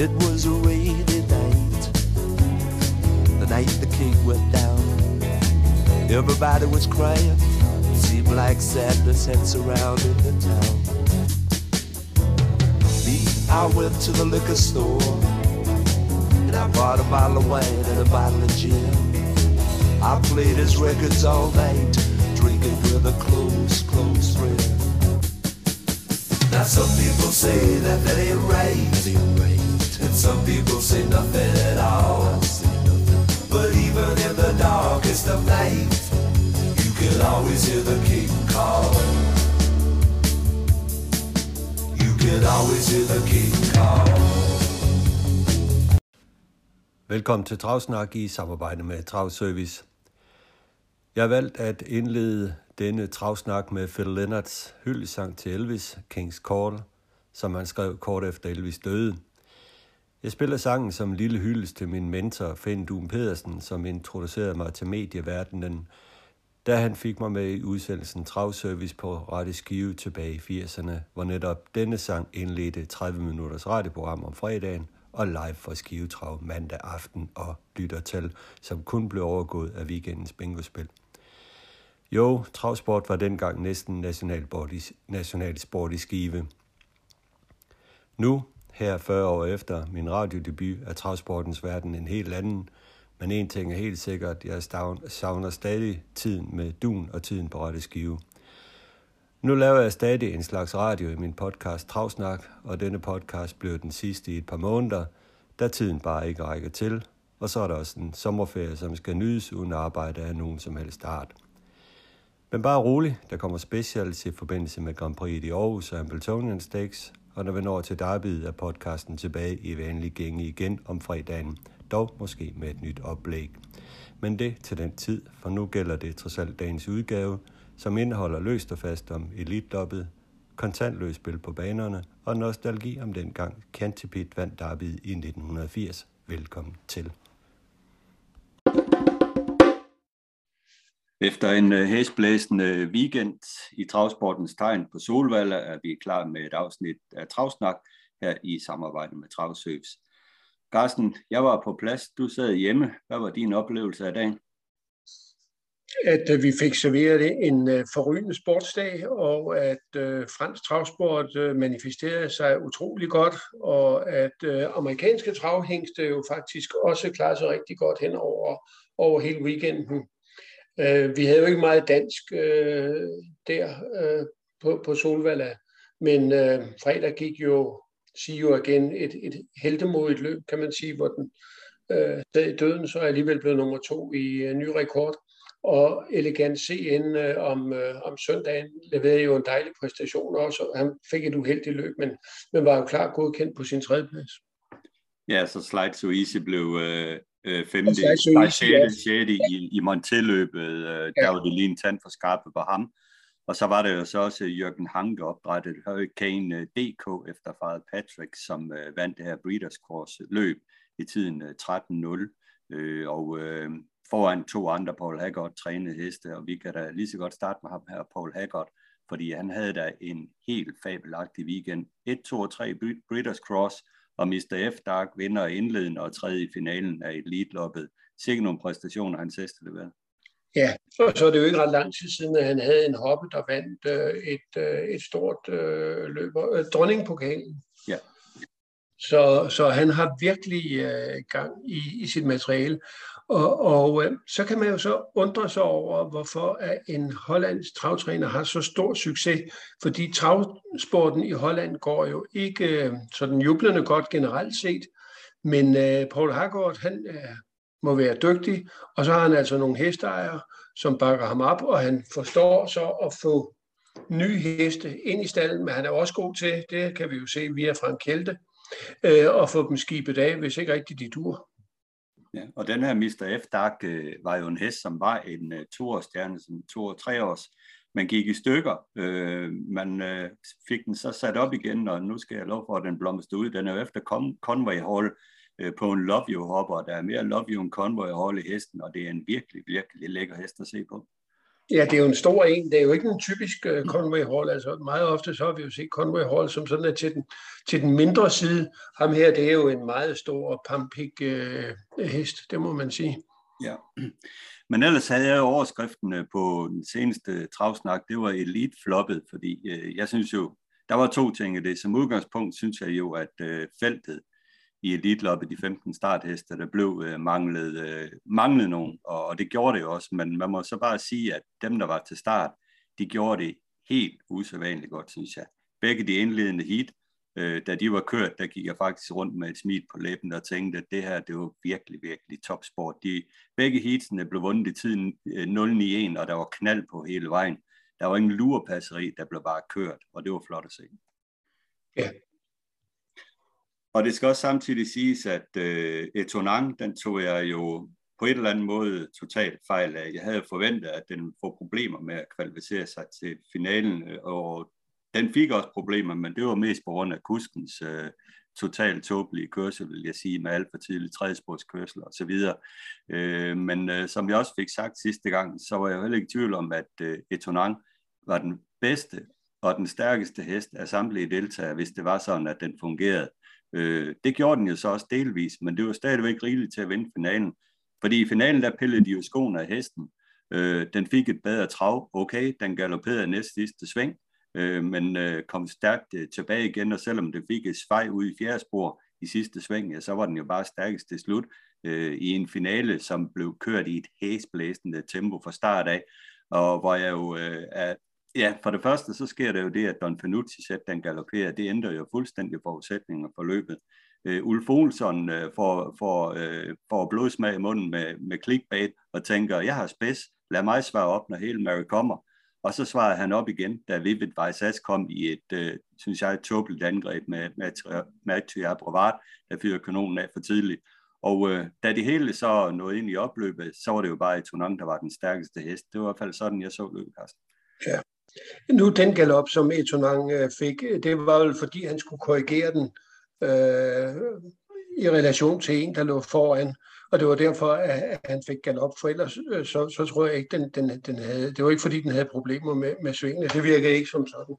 It was a rainy night, the night the king went down. Everybody was crying, it seemed like sadness had surrounded the town. Me, I went to the liquor store and I bought a bottle of wine and a bottle of gin. I played his records all night, drinking with a close, close friend. Now some people say that that ain't right, that ain't right. And some people say nothing at all. But even in the darkest of night, you can always hear the king call. You can always hear the king call. Velkommen til Travsnak i samarbejde med Travservice. Jeg har valgt at indlede denne travsnak med Phil Lennarts hyldesang til Elvis, King's Call, som han skrev kort efter Elvis døde. Jeg spiller sangen som en lille hyldest til min mentor, Finn Dum Pedersen, som introducerede mig til medieverdenen, da han fik mig med i udsendelsen Travservice på Radio Skive tilbage i 80'erne, hvor netop denne sang indledte 30 minutters radioprogram om fredagen og live fra Skive Trav mandag aften og lyttertal, som kun blev overgået af weekendens bingospil. Jo, travsport var dengang næsten national sport i Skive. Nu, her 40 år efter min radiodebut, er travsportens verden en helt anden, men en ting er helt sikkert, jeg savner stadig tiden med dun og tiden på rette skive. Nu laver jeg stadig en slags radio i min podcast Travsnak, og denne podcast blev den sidste i et par måneder, da tiden bare ikke rækker til, og så er der også en sommerferie, som skal nydes uden arbejde af nogen som helst art. Men bare rolig, der kommer specials i forbindelse med Grand Prix i Aarhus og Ambletonian Stakes, og når vi når til derbyet er podcasten tilbage i vanlig gænge igen om fredagen, dog måske med et nyt oplæg. Men det til den tid, for nu gælder det trods alt dagens udgave, som indeholder løst og fast om elitdoppet, kontantløs spil på banerne og nostalgi om dengang Cantipit vandt derbyet i 1980. Velkommen til. Efter en øh, hæsblæsende øh, weekend i travsportens tegn på Solvalder er vi klar med et afsnit af Travsnak her i samarbejde med Travsøvs. Carsten, jeg var på plads, du sad hjemme. Hvad var din oplevelse af dagen? At øh, vi fik serveret en forrygende sportsdag, og at fransk travsport manifesterede sig utrolig godt, og at amerikanske travhængste jo faktisk også klarede sig rigtig godt hen over, over hele weekenden. Øh, vi havde jo ikke meget dansk øh, der øh, på, på Solvalla, men øh, fredag gik jo, sige jo igen, et, et heldemodigt løb, kan man sige, hvor den øh, i døden, så er alligevel blevet nummer to i øh, ny rekord. Og Elegant CN øh, om, øh, om søndagen leverede jo en dejlig præstation også. Han fik et uheldigt løb, men, men var jo klart godkendt på sin tredje plads. Ja, så Slide So Easy blev, øh, øh, femte, nej, sjette, sjette i, i Montelløbet, øh, ja. der var det lige en tand for skarpe på ham. Og så var det jo så også Jørgen Hanke opdrettet Hurricane øh, DK efter faret Patrick, som øh, vandt det her Breeders Course løb i tiden øh, 13-0. Øh, og øh, foran to andre, Paul Haggard, trænede heste, og vi kan da lige så godt starte med ham her, Paul Haggard, fordi han havde da en helt fabelagtig weekend. 1, 2 og 3 Breeders Cross, og Mr. F. Dark vinder indledende og tredje i finalen af elitloppet. Sikke nogle præstationer, han sidste leverede. Ja, og så er det jo ikke ret lang tid siden, at han havde en hoppe, der vandt øh, et, øh, et stort øh, løb, øh, dronningpokalen. Ja. Så, så han har virkelig øh, gang i, i sit materiale. Og, og øh, så kan man jo så undre sig over, hvorfor at en hollandsk travtræner har så stor succes, fordi travsporten i Holland går jo ikke øh, sådan jublende godt generelt set, men øh, Paul Haggard, han øh, må være dygtig, og så har han altså nogle hesteejere, som bakker ham op, og han forstår så at få nye heste ind i stallen, men han er også god til, det kan vi jo se via Frank Kjelte, øh, at få dem skibet af, hvis ikke rigtig de dur. Ja, og den her Mr. F. Dark øh, var jo en hest, som var en øh, toårsstjerne, som to og tre års. Man gik i stykker. Øh, man øh, fik den så sat op igen, og nu skal jeg lov for, at den blomster ud. Den er jo efter Conway Hall øh, på en Love You hopper. Der er mere Love You end Conway Hall i hesten, og det er en virkelig, virkelig lækker hest at se på. Ja, det er jo en stor en. Det er jo ikke en typisk uh, Conway Hall. Altså meget ofte så har vi jo set Conway Hall som sådan er til den, til den mindre side. Ham her, det er jo en meget stor pampig uh, hest, det må man sige. Ja, men ellers havde jeg jo overskriften øh, på den seneste travsnak, det var elite floppet, fordi øh, jeg synes jo, der var to ting i det. Som udgangspunkt synes jeg jo, at øh, feltet i elitloppet, de 15 startheste, der blev øh, manglet, øh, manglet nogen, og, og det gjorde det også, men man må så bare sige, at dem, der var til start, de gjorde det helt usædvanligt godt, synes jeg. Begge de indledende heat, øh, da de var kørt, der gik jeg faktisk rundt med et smil på læben og tænkte, at det her, det var virkelig, virkelig topsport. De, begge heatsene blev vundet i tiden øh, 0-9-1, og der var knald på hele vejen. Der var ingen lurepasseri, der blev bare kørt, og det var flot at se. Ja, og det skal også samtidig siges, at øh, Etonang, den tog jeg jo på et eller andet måde totalt fejl af. Jeg havde forventet, at den får problemer med at kvalificere sig til finalen, øh, og den fik også problemer, men det var mest på grund af kuskens øh, totalt tåbelige kørsel, vil jeg sige, med alt for tidlig tredjesportskørsel og så videre. Øh, men øh, som jeg også fik sagt sidste gang, så var jeg heller ikke i tvivl om, at øh, Etonang var den bedste og den stærkeste hest af samtlige deltagere, hvis det var sådan, at den fungerede. Øh, det gjorde den jo så også delvis, men det var stadigvæk rigeligt til at vinde finalen. Fordi i finalen, der pillede de jo skoene af hesten. Øh, den fik et bedre trav. Okay, den galopperede næst sidste sving, øh, men øh, kom stærkt øh, tilbage igen, og selvom det fik et svej ud i fjerde spor i sidste sving, ja, så var den jo bare stærkest til slut øh, i en finale, som blev kørt i et hæsblæsende tempo fra start af, og hvor jeg jo øh, er Ja, for det første så sker der jo det, at Don Fanucci sæt den galopperer. Det ændrer jo fuldstændig forudsætninger for løbet. Øh, Ulf Olsson øh, får, får, øh, får blodsmag i munden med, med clickbait og tænker, jeg har spids, lad mig svare op, når hele Mary kommer. Og så svarede han op igen, da Vivid Vajsas kom i et, øh, synes jeg, et tåbeligt angreb med Mathieu Abrovat, der fyrer kanonen af for tidligt. Og øh, da det hele så nåede ind i opløbet, så var det jo bare Etonang, der var den stærkeste hest. Det var i hvert fald sådan, jeg så løbet, Carsten. Ja, nu den galop, som Etonang øh, fik, øh, det var vel fordi, han skulle korrigere den øh, i relation til en, der lå foran. Og det var derfor, at han fik galop, for ellers øh, så, så tror jeg ikke, den, den, den havde, det var ikke fordi, den havde problemer med, med svingene. Det virkede ikke som sådan.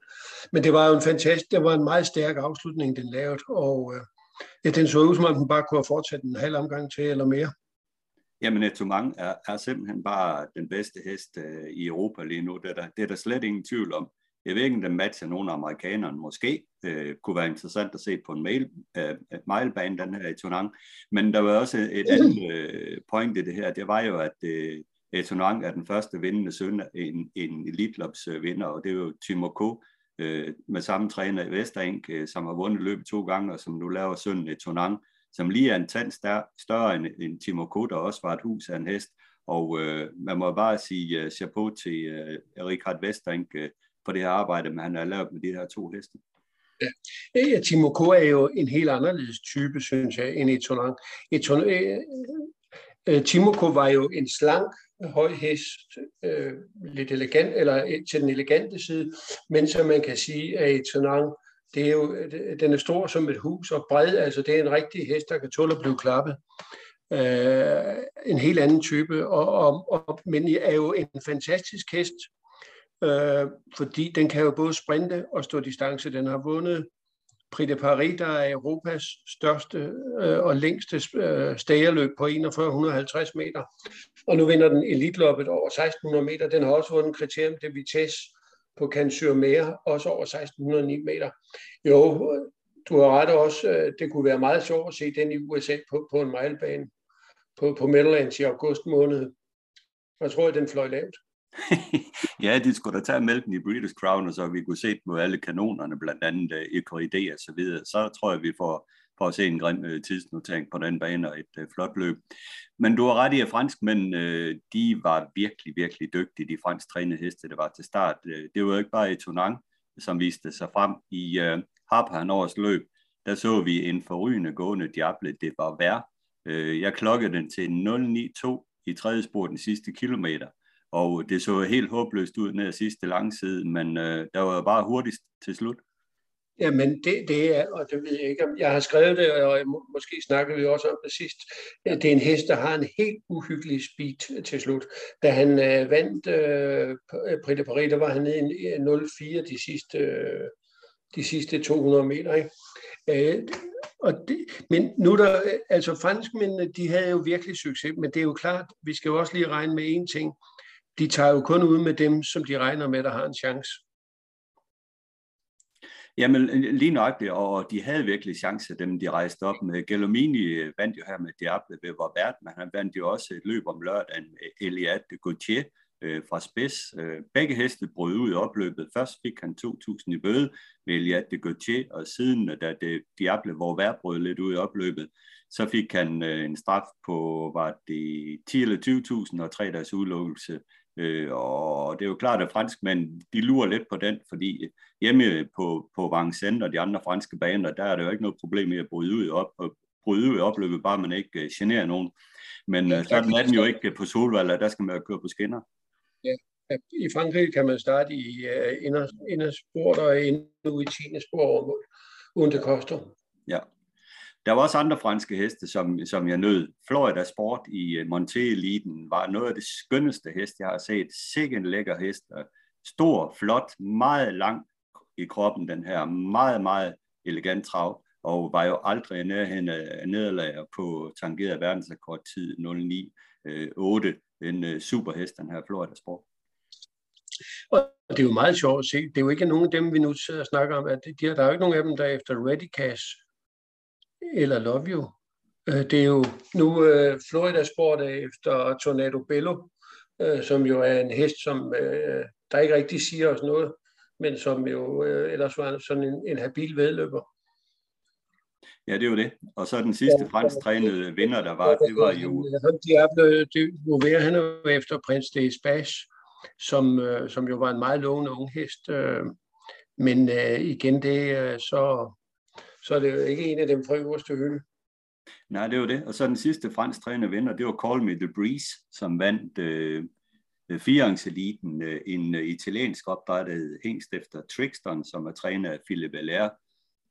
Men det var jo en fantastisk, det var en meget stærk afslutning, den lavede, og øh, ja, den så ud som om den bare kunne have fortsat en halv omgang til eller mere. Jamen, Etomang er, er simpelthen bare den bedste hest uh, i Europa lige nu. Det er, der, det er der slet ingen tvivl om. Jeg ved ikke, om den matcher nogle af amerikanerne. Måske uh, kunne være interessant at se på en mail, uh, milebane, den her Etonang. Men der var også et andet uh, point i det her. Det var jo, at uh, Etonang er den første vindende søn, en, en Elitlops vinder, og det er jo Timo K., uh, med samme træner i Vesterink, uh, som har vundet løbet to gange, og som nu laver sønnen Etonang som lige er en tand større end, end Timo der også var et hus af en hest. Og øh, man må bare sige uh, chapeau til øh, uh, Richard Vesterink uh, øh, for det her arbejde, man han har lavet med de her to heste. Ja. ja, Timoko er jo en helt anderledes type, synes jeg, end Etonang. Eton, øh, øh, var jo en slank, høj hest, øh, lidt elegant, eller til den elegante side, men som man kan sige, at Etonang det er jo, øh, øh, den er stor som et hus og bred, altså det er en rigtig hest, der kan tåle at blive klappet. Øh, en helt anden type, og, og, og, men er jo en fantastisk hest, øh, fordi den kan jo både sprinte og stå distance. Den har vundet Prix de Paris, der er Europas største øh, og længste øh, stagerløb på 4150 meter. Og nu vinder den elitloppet over 1600 meter. Den har også vundet kriterium de Vitesse, på Kansør Mere, også over 1609 meter. Jo, du har ret også, øh, det kunne være meget sjovt at se den i USA på, på en milebane på, på Meadowlands i august måned. Jeg tror, at den fløj lavt. ja, de skulle da tage mælken i British Crown, og så vi kunne se på alle kanonerne, blandt andet øh, uh, i og så videre. Så tror jeg, vi får, får at se en grim uh, tidsnotering på den bane og et uh, flot løb. Men du har ret i, at franskmændene, øh, de var virkelig, virkelig dygtige, de fransk trænede heste, der var til start. Øh, det var jo ikke bare Etonang, som viste sig frem i øh, uh, Harpan års løb. Der så vi en forrygende gående Diable, det var værd. Uh, jeg klokkede den til 092 i tredje spor den sidste kilometer, og det så helt håbløst ud ned ad sidste langside, men uh, der var bare hurtigst til slut. Jamen, det, det er, og det ved jeg ikke, om jeg har skrevet det, og måske snakkede vi også om det sidst. Det er en hest, der har en helt uhyggelig speed til slut. Da han øh, vandt øh, Prix de Paris, der var han nede i 0,4 de sidste, øh, de sidste 200 meter. Ikke? Øh, og det, men nu der, altså franskmændene, de havde jo virkelig succes, men det er jo klart, vi skal jo også lige regne med én ting. De tager jo kun ud med dem, som de regner med, der har en chance. Jamen lige nøjagtigt, og de havde virkelig chance, dem de rejste op med. Gelomini øh, vandt jo her med Diable ved Varbert, men han vandt jo også et løb om lørdagen, Eliade de Gauthier øh, fra Spids. Øh, begge heste brød ud i opløbet. Først fik han 2.000 i bøde med Eliade de Gauthier, og siden øh, da det Diable Varbert brød lidt ud i opløbet, så fik han øh, en straf på, var det 10 eller 20.000 og tre dages udelukkelse Øh, og det er jo klart, at franskmænd, de lurer lidt på den, fordi hjemme på, på Vincennes og de andre franske baner, der er det jo ikke noget problem med at bryde ud, op, bryde ud i opløbet, bare man ikke uh, generer nogen. Men uh, sådan er den jo ikke på Solvalla, der skal man jo køre på skinner. Ja, i Frankrig kan man starte i uh, indersport og ende ud i 10. spor, uden det koster. Ja, der var også andre franske heste, som, som jeg nød. Florida Sport i øh, Monté-eliten var noget af det skønneste hest, jeg har set. Sikke en lækker hest. Stor, flot, meget lang i kroppen, den her meget, meget elegant trav, og var jo aldrig i nærheden af nederlag på tangeret verdensrekord tid 09-8. Øh, en uh, superhest, den her Florida Sport. Og det er jo meget sjovt at se. Det er jo ikke nogen af dem, vi nu sidder og snakker om. At de, der er jo ikke nogen af dem, der efter Ready Cash eller Love You. Øh, det er jo nu øh, Florida Sport efter Tornado Bello, øh, som jo er en hest, som der ikke rigtig siger os noget, men som jo ellers var sådan en, en habil vedløber. Ja, det er jo det. Og så den sidste ja, fransk vinder, der var, det var jo... Diablo Mover, han er jo efter prins de Spas, som, som jo var en meget lovende ung hest. Men igen, det så så er det jo ikke en af dem fra øverste hylde. Nej, det var det. Og så den sidste fransk træner vinder, det var Call Me The Breeze, som vandt øh, fireangseliten, øh, en øh, italiensk opdrettet hængst efter Trickston, som er træner af Philippe Allaire.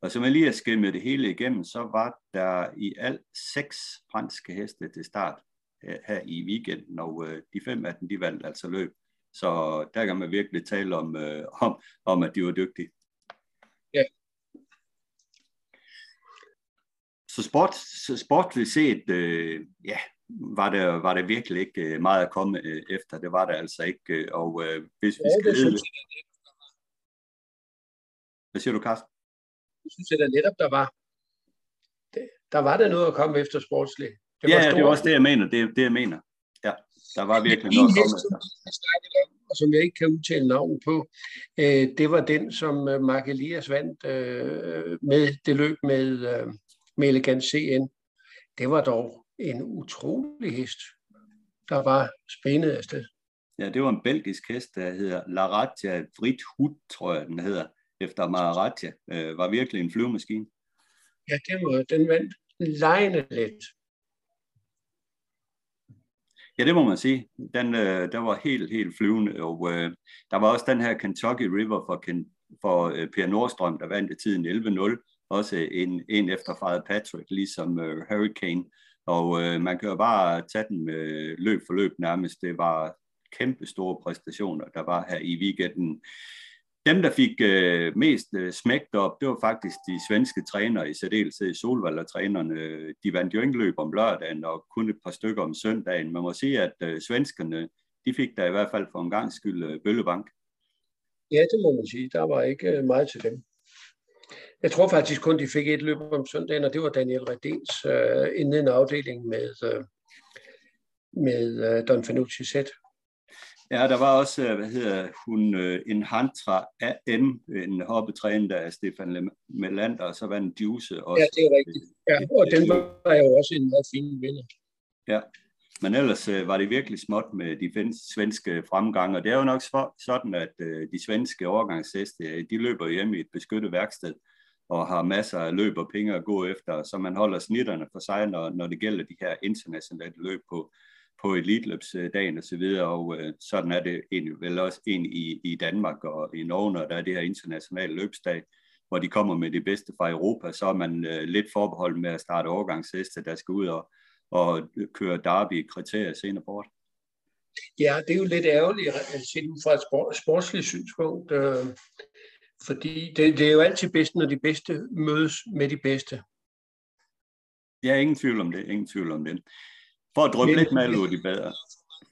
Og som jeg lige har skimmet det hele igennem, så var der i alt seks franske heste til start øh, her i weekenden, og øh, de fem af dem, de vandt altså løb. Så der kan man virkelig tale om, øh, om, om at de var dygtige. Ja, så sport, så sportligt set, øh, ja, var det, var det virkelig ikke øh, meget at komme øh, efter. Det var det altså ikke. Øh, og øh, hvis vi skal... Ja, det Hvad siger du, Carsten? Jeg synes, at netop der var. Det, der var der noget at komme efter sportsligt. Det ja, ja, det er også det, jeg mener. Det det, jeg mener. Ja, der var virkelig noget at komme efter. og som jeg ikke kan udtale navnet på, øh, det var den, som øh, Mark Elias vandt øh, med det løb med, øh, med Elegant CN. Det var dog en utrolig hest, der var spændet afsted. Ja, det var en belgisk hest, der hedder Laratia Vrit Hut, tror jeg, den hedder, efter Maharaja. Øh, var virkelig en flyvemaskine. Ja, det var, den vandt lejende let. Ja, det må man sige. Den, øh, der var helt, helt flyvende, og øh, der var også den her Kentucky River for, Ken, for øh, Per Nordstrøm, der vandt i tiden 11-0, også en, en efter Father Patrick, ligesom uh, Hurricane. Og uh, man kan jo bare tage den med løb for løb nærmest. Det var kæmpe store præstationer, der var her i weekenden. Dem, der fik uh, mest uh, smægt op, det var faktisk de svenske trænere, i særdeleshed Solvalder-trænerne. De vandt jo ikke løb om lørdagen og kun et par stykker om søndagen. Man må sige, at uh, svenskerne, de fik der i hvert fald for en gang skyld uh, bøllebank. Ja, det må man sige. Der var ikke meget til dem. Jeg tror faktisk kun, de fik et løb om søndagen, og det var Daniel Redens øh, inden en afdeling med, øh, med øh, Don Fanucci Z. Ja, der var også, øh, hvad hedder hun, øh, en Hantra AM, en hoppetræner af Stefan Melander, og så var en Juice også. Ja, det er rigtigt. Ja, og den var jo også en meget fin vinder. Ja, men ellers øh, var det virkelig småt med de svenske fremgang, og det er jo nok sådan, at øh, de svenske overgangsheste, øh, de løber hjem i et beskyttet værksted, og har masser af løb og penge at gå efter, så man holder snitterne for sig, når, når det gælder de her internationale løb på, på elitløbsdagen og så videre, og øh, sådan er det egentlig vel også ind i, i Danmark og i Norge, når der er det her internationale løbsdag. hvor de kommer med de bedste fra Europa, så er man øh, lidt forbeholdt med at starte overgangsheste, der skal ud og, og køre derby kriterier senere på året. Ja, det er jo lidt ærgerligt at se ud fra et sportsligt synspunkt, øh, fordi det, det er jo altid bedst, når de bedste mødes med de bedste. Ja, ingen tvivl om det, ingen tvivl om det. For at drøbe lidt mal ud de bedre,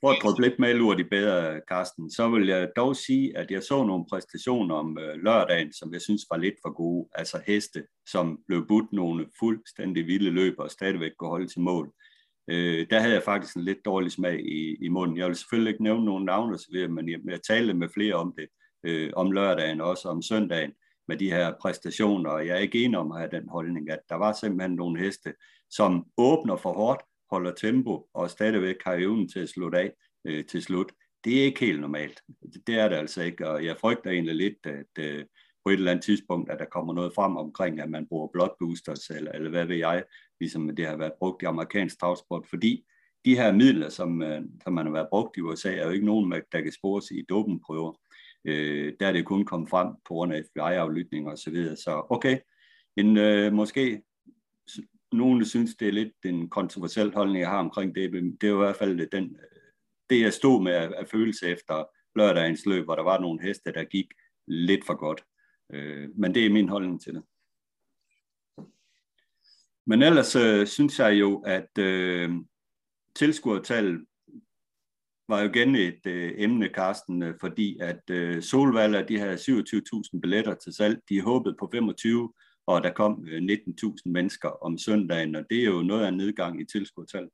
for at drøbe lidt mal ud de bedre, Carsten, så vil jeg dog sige, at jeg så nogle præstationer om øh, lørdagen, som jeg synes var lidt for gode. Altså heste, som blev budt nogle fuldstændig vilde løb og stadigvæk kunne holde til mål. Øh, Øh, der havde jeg faktisk en lidt dårlig smag i, i munden. Jeg vil selvfølgelig ikke nævne nogen navne, men jeg, jeg talte med flere om det, øh, om lørdagen og også om søndagen med de her præstationer, og jeg er ikke enig om at have den holdning, at der var simpelthen nogle heste, som åbner for hårdt, holder tempo og stadigvæk har evnen til at slutte af øh, til slut. Det er ikke helt normalt. Det er det altså ikke, og jeg frygter egentlig lidt, at øh, på et eller andet tidspunkt, at der kommer noget frem omkring, at man bruger blood boosters, eller, eller hvad ved jeg, ligesom det har været brugt i amerikansk travsport, fordi de her midler, som, øh, som man har været brugt i USA, er jo ikke nogen, der kan spores i dopingprøver. Øh, der er det kun kommet frem på grund af FBI-aflytninger osv. Så, videre. så okay, en, øh, måske nogen synes, det er lidt en kontroversiel holdning, jeg har omkring det. Det er jo i hvert fald den, øh, det, jeg stod med af følelse efter lørdagens løb, hvor der var nogle heste, der gik lidt for godt. Øh, men det er min holdning til det. Men ellers øh, synes jeg jo, at øh, tilskuertallet var jo igen et øh, emne, Karsten, øh, fordi at øh, Solvalder, de havde 27.000 billetter til salg. De håbede på 25, og der kom øh, 19.000 mennesker om søndagen, og det er jo noget af en nedgang i tilskuertal.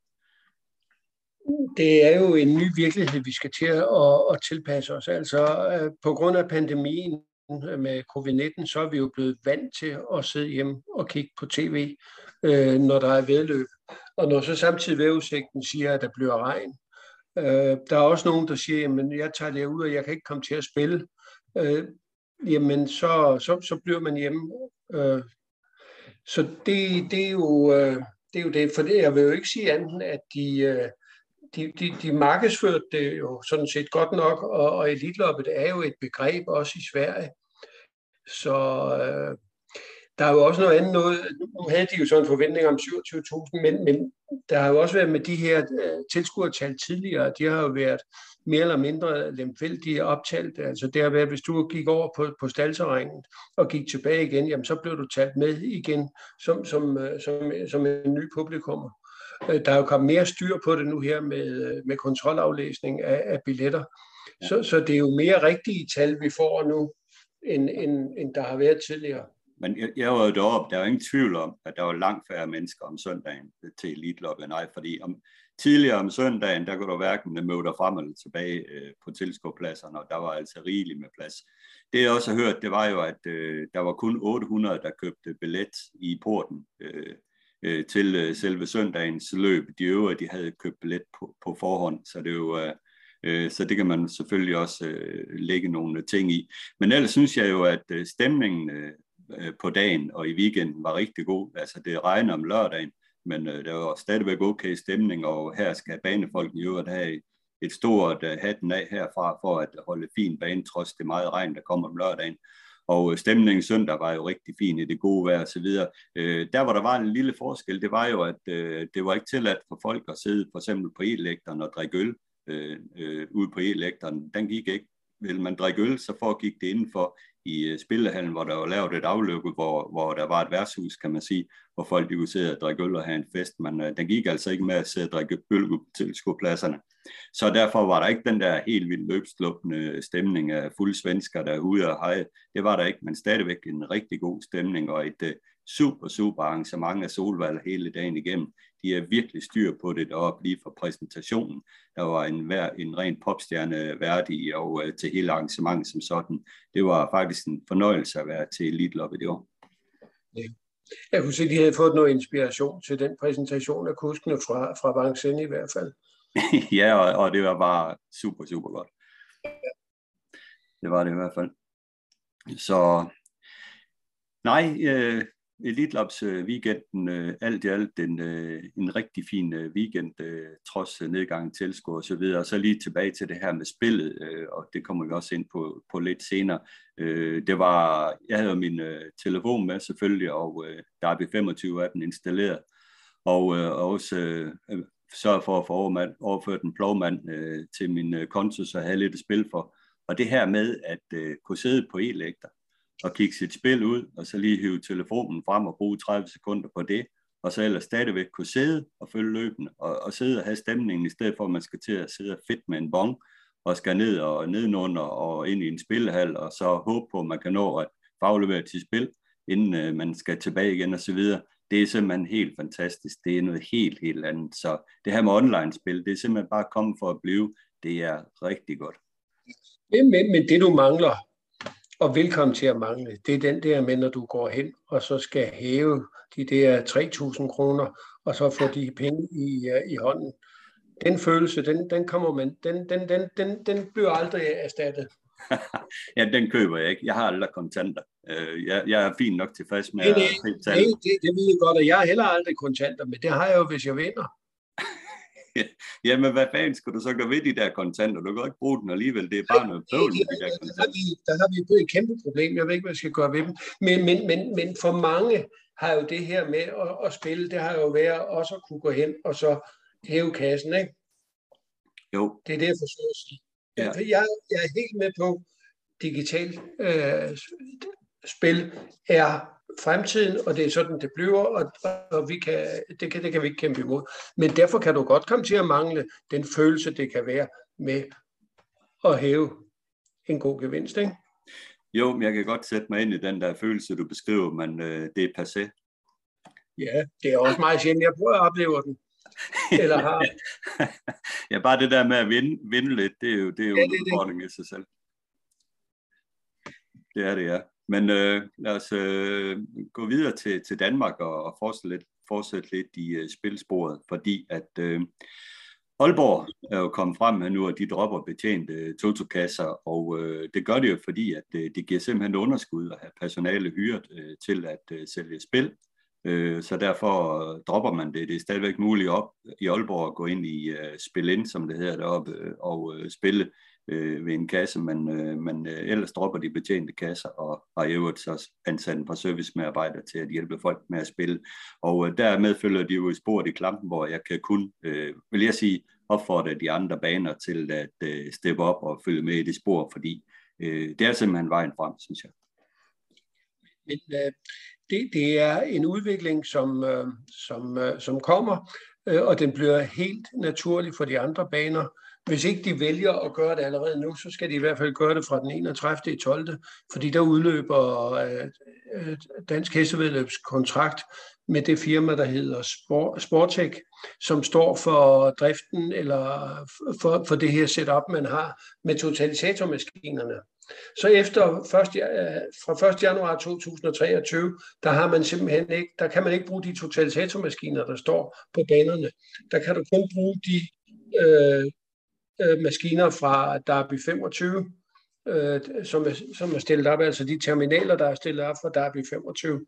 Det er jo en ny virkelighed, vi skal til at, at tilpasse os. Altså øh, på grund af pandemien Øh, med covid-19, så er vi jo blevet vant til at sidde hjemme og kigge på tv, øh, når der er vedløb. Og når så samtidig vejrudsigten siger, at der bliver regn, øh, der er også nogen, der siger, at jeg tager det ud, og jeg kan ikke komme til at spille jamen så, så, så bliver man hjemme. Øh, så det, det, er jo, øh, det er jo det, for det, jeg vil jo ikke sige andet, at de, øh, de, de, de markedsførte det jo sådan set godt nok, og, og elitloppet er jo et begreb også i Sverige. Så øh, der er jo også noget andet noget. Nu havde de jo sådan en forventning om 27.000, men, men der har jo også været med de her uh, tilskuertal tidligere, de har jo været mere eller mindre lemfældige optalt. Altså det har været, hvis du gik over på, på stalterringen og gik tilbage igen, jamen så blev du talt med igen som, som, øh, som, som en ny publikummer. Øh, der er jo kommet mere styr på det nu her med, med kontrolaflæsning af, af billetter. Så, så det er jo mere rigtige tal, vi får nu, end, end, end der har været tidligere. Men jeg, jeg var jo deroppe, der er jo ingen tvivl om, at der var langt færre mennesker om søndagen til Elite Nej, fordi om, tidligere om søndagen, der kunne du hverken møde dig frem eller tilbage øh, på tilskuerpladserne, og der var altså rigeligt med plads. Det jeg også har hørt, det var jo, at øh, der var kun 800, der købte billet i porten øh, øh, til øh, selve søndagens løb. De øvrige, de havde købt billet på, på forhånd, så det er jo... Øh, øh så det kan man selvfølgelig også øh, lægge nogle ting i. Men ellers synes jeg jo, at øh, stemningen øh, øh, på dagen og i weekenden var rigtig god. Altså det regner om lørdagen, men øh, der var stadigvæk okay stemning, og her skal banefolkene i øvrigt have et stort uh, hatten af herfra for at holde fin bane, trods det meget regn, der kommer om lørdagen. Og øh, stemningen søndag var jo rigtig fin i det gode vejr og så videre. Øh, der hvor der var en lille forskel, det var jo, at øh, det var ikke tilladt for folk at sidde for eksempel på e-lægteren og drikke øl øh, øh, ude på e-lægteren. Den gik ikke. Vil man drikke øl, så foregik det indenfor i øh, spillehallen, hvor der var lavet et afløb, hvor, hvor der var et værtshus, kan man sige, hvor folk de kunne sidde og drikke øl og have en fest, men øh, den gik altså ikke med at sidde og drikke øl på tilskuerpladserne. Så derfor var der ikke den der helt vildt løbslukkende øh, stemning af fulde svensker, der er ude og hej. Det var der ikke, men stadigvæk en rigtig god stemning og et øh, super, super arrangement af Solvald hele dagen igennem. De er virkelig styr på det deroppe lige for præsentationen. Der var en, en ren popstjerne værdig og uh, til hele arrangementet som sådan. Det var faktisk en fornøjelse at være til Elite Lobby det år. Ja. Jeg kunne se, at de havde fået noget inspiration til den præsentation af kuskene fra, fra Vincennes i hvert fald. ja, og, og det var bare super, super godt. Det var det i hvert fald. Så nej, øh, Elitlops weekenden, øh, alt i alt en, øh, en rigtig fin øh, weekend, øh, trods øh, nedgangen tilskuer og så videre. Og så lige tilbage til det her med spillet, øh, og det kommer vi også ind på, på lidt senere. Øh, det var, jeg havde min øh, telefon med selvfølgelig, og øh, der er 25 af den installeret, og øh, også øh, sørge for at få overført en plovmand øh, til min øh, konto, så jeg havde lidt at spille for. Og det her med at øh, kunne sidde på e-lægter, og kigge sit spil ud, og så lige hive telefonen frem og bruge 30 sekunder på det, og så ellers stadigvæk kunne sidde og følge løbende, og, og sidde og have stemningen, i stedet for at man skal til at sidde fedt med en bong, og skal ned og nedenunder og ind i en spillehal, og så håbe på, at man kan nå at faglevere til spil, inden øh, man skal tilbage igen og så videre. Det er simpelthen helt fantastisk. Det er noget helt, helt andet. Så det her med online-spil, det er simpelthen bare kommet for at blive. Det er rigtig godt. Men, men det du mangler, og velkommen til at mangle, det er den der med, når du går hen og så skal hæve de der 3.000 kroner, og så få de penge i, uh, i hånden. Den følelse, den, den kommer man, den, den, den, den, den bliver aldrig erstattet. ja, den køber jeg ikke. Jeg har aldrig kontanter. Øh, jeg, jeg er fint nok tilfreds med nej, at nej, det, det ved jeg godt, og jeg har heller aldrig kontanter, men det har jeg jo, hvis jeg vinder. Jamen, hvad fanden skulle du så gøre ved de der kontanter? Du kan ikke bruge den alligevel. Det er bare noget bøvl med de der kontanter. Der har, vi, der har vi et kæmpe problem. Jeg ved ikke, hvad jeg skal gøre ved dem. Men, men, men, men for mange har jo det her med at, at spille, det har jo været også at kunne gå hen og så hæve kassen, ikke? Jo. Det er det, jeg forsøger at sige. Ja. Jeg, jeg er helt med på, digital øh, spil er fremtiden, og det er sådan, det bliver, og, og vi kan, det, kan, det kan vi ikke kæmpe imod. Men derfor kan du godt komme til at mangle den følelse, det kan være med at hæve en god gevinst, ikke? Jo, men jeg kan godt sætte mig ind i den der følelse, du beskriver, men øh, det er passé. Ja, det er også meget sjældent, jeg prøver at opleve den. Eller har. ja, bare det der med at vinde, vinde lidt, det er jo, det er jo ja, en udfordring i sig selv. Det er det, ja. Men øh, lad os øh, gå videre til, til Danmark og, og fortsætte lidt, fortsætte lidt i øh, spilsporet, fordi at øh, Aalborg er jo kommet frem med nu, at de dropper betjente øh, totokasser, og øh, det gør det jo, fordi at øh, det giver simpelthen underskud at have personale hyret øh, til at øh, sælge spil. Øh, så derfor øh, dropper man det. Det er stadigvæk muligt op i Aalborg at gå ind i øh, spil ind, som det hedder deroppe, øh, og øh, spille øh, ved en kasse, men, øh, men øh, ellers dropper de betjente kasser og har i øvrigt så ansat en par servicemedarbejdere til at hjælpe folk med at spille. Og øh, dermed følger de jo i sporet i klampen, hvor jeg kan kun, øh, vil jeg sige, opfordre de andre baner til at øh, steppe op og følge med i det spor, fordi øh, det er simpelthen vejen frem, synes jeg. Men øh, det, det er en udvikling, som, øh, som, øh, som kommer, øh, og den bliver helt naturlig for de andre baner. Hvis ikke de vælger at gøre det allerede nu, så skal de i hvert fald gøre det fra den 31. 12. Fordi der udløber øh, øh Dansk Hestevedløbs kontrakt med det firma, der hedder Sportec, som står for driften eller for, for det her setup, man har med totalisatormaskinerne. Så efter først, øh, fra 1. januar 2023, der har man simpelthen ikke, der kan man ikke bruge de totalisatormaskiner, der står på banerne. Der kan du kun bruge de øh, øh, maskiner fra Derby 25, øh, som, er, som er stillet op, altså de terminaler, der er stillet op fra Derby 25.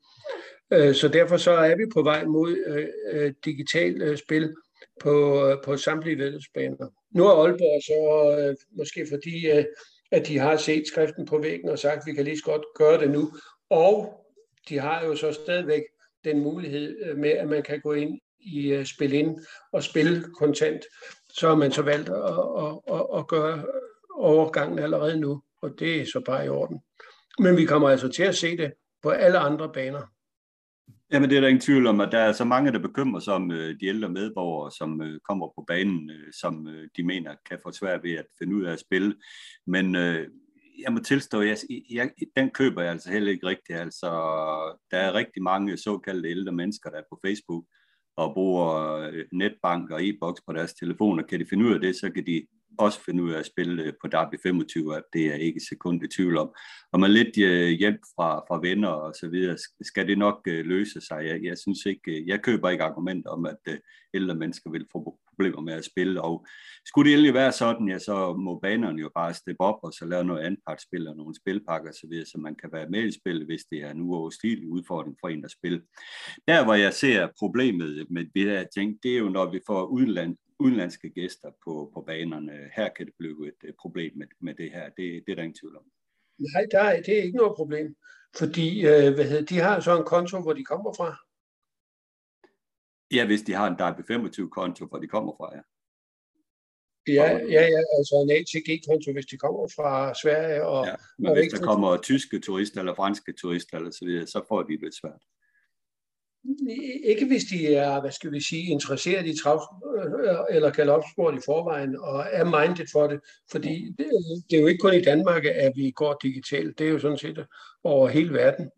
Øh, så derfor så er vi på vej mod øh, øh digitalt øh, spil på, øh, på samtlige vedløbsbaner. Nu er Aalborg så øh, måske fordi, øh, at de har set skriften på væggen og sagt, at vi kan lige så godt gøre det nu. Og de har jo så stadigvæk den mulighed øh, med, at man kan gå ind i øh, spil ind og spille kontant så har man så valgt at, at, at, at gøre overgangen allerede nu, og det er så bare i orden. Men vi kommer altså til at se det på alle andre baner. Jamen det er der ingen tvivl om, at der er så mange, der bekymrer sig om øh, de ældre medborgere, som øh, kommer på banen, øh, som øh, de mener kan få svært ved at finde ud af at spille. Men øh, jeg må tilstå, jeg, jeg, den køber jeg altså heller ikke rigtigt. Altså, der er rigtig mange såkaldte ældre mennesker, der er på Facebook, og bruger øh, netbank og e-boks på deres telefoner, kan de finde ud af det, så kan de også finde ud af at spille øh, på Derby 25 at det er ikke sekund i tvivl om. Og med lidt øh, hjælp fra, fra venner og så videre, skal det nok øh, løse sig. Jeg, jeg synes ikke, jeg køber ikke argument om, at ældre mennesker vil få problemer med at spille, og skulle det endelig være sådan, ja, så må banerne jo bare steppe op og så lave noget anpartsspil og nogle spilpakker så videre, så man kan være med i spillet, hvis det er en uoverstigelig udfordring for en at spille. Der, hvor jeg ser problemet med det her ting, det er jo, når vi får udland, udenlandske gæster på, på banerne. Her kan det blive et problem med, med det her. Det, det er der ingen tvivl om. Nej, der er, det er ikke noget problem, fordi øh, hvad hedder, de har så en konto, hvor de kommer fra. Ja, hvis de har en Derby 25-konto, hvor de kommer fra, ja. Ja, ja, ja, altså en ATG-konto, hvis de kommer fra Sverige. Og, ja, men og hvis der kommer tyske turister eller franske turister eller så videre, så får de det svært. Ikke hvis de er, hvad skal vi sige, interesseret i trav øh, eller galopsport i forvejen og er minded for det, fordi det, det er jo ikke kun i Danmark, at vi går digitalt, det er jo sådan set over hele verden.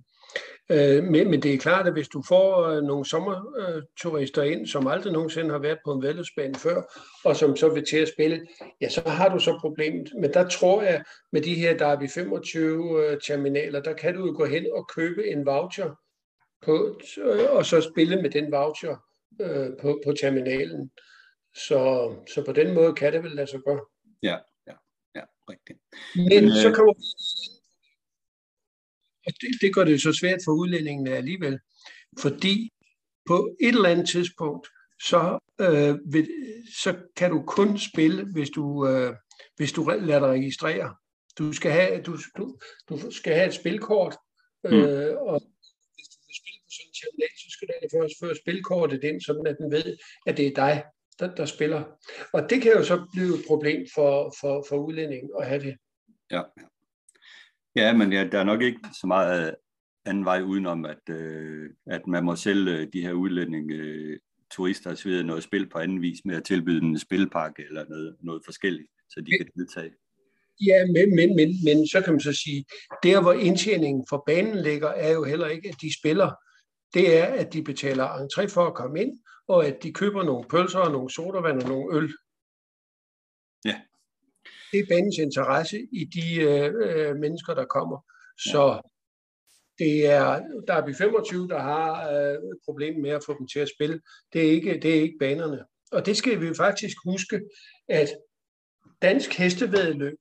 Øh, men, men det er klart, at hvis du får øh, nogle sommerturister ind, som aldrig nogensinde har været på en vedløbsbane før, og som så vil til at spille, ja, så har du så problemet. Men der tror jeg, med de her Derby 25 øh, terminaler, der kan du jo gå hen og købe en voucher, på, og så spille med den voucher øh, på, på terminalen. Så, så på den måde kan det vel lade sig gøre. Ja, ja, ja, rigtigt. Men, Men så kommer og det, det gør det så svært for udlændingene alligevel, fordi på et eller andet tidspunkt, så, øh, vil, så kan du kun spille, hvis du, øh, hvis du lader dig registrere. Du skal have, du, du, du skal have et spilkort, mm. øh, mm. og terminal, så skal du først føre spilkortet ind, sådan at den ved, at det er dig, der, der spiller. Og det kan jo så blive et problem for, for, for udlændingen at have det. Ja, ja. Men ja, der er nok ikke så meget anden vej udenom, at, øh, at man må sælge de her udlændinge, øh, turister osv. noget spil på anden vis med at tilbyde en spilpakke eller noget, noget forskelligt, så de kan deltage. Ja, men, men, men, men så kan man så sige, der hvor indtjeningen for banen ligger, er jo heller ikke, at de spiller. Det er, at de betaler entré for at komme ind, og at de køber nogle pølser og nogle sodavand og nogle øl. Ja det er banens interesse i de øh, øh mennesker, der kommer. Så det er Derby 25, der har øh, problem med at få dem til at spille. Det er, ikke, det er ikke banerne. Og det skal vi faktisk huske, at dansk hestevedløb,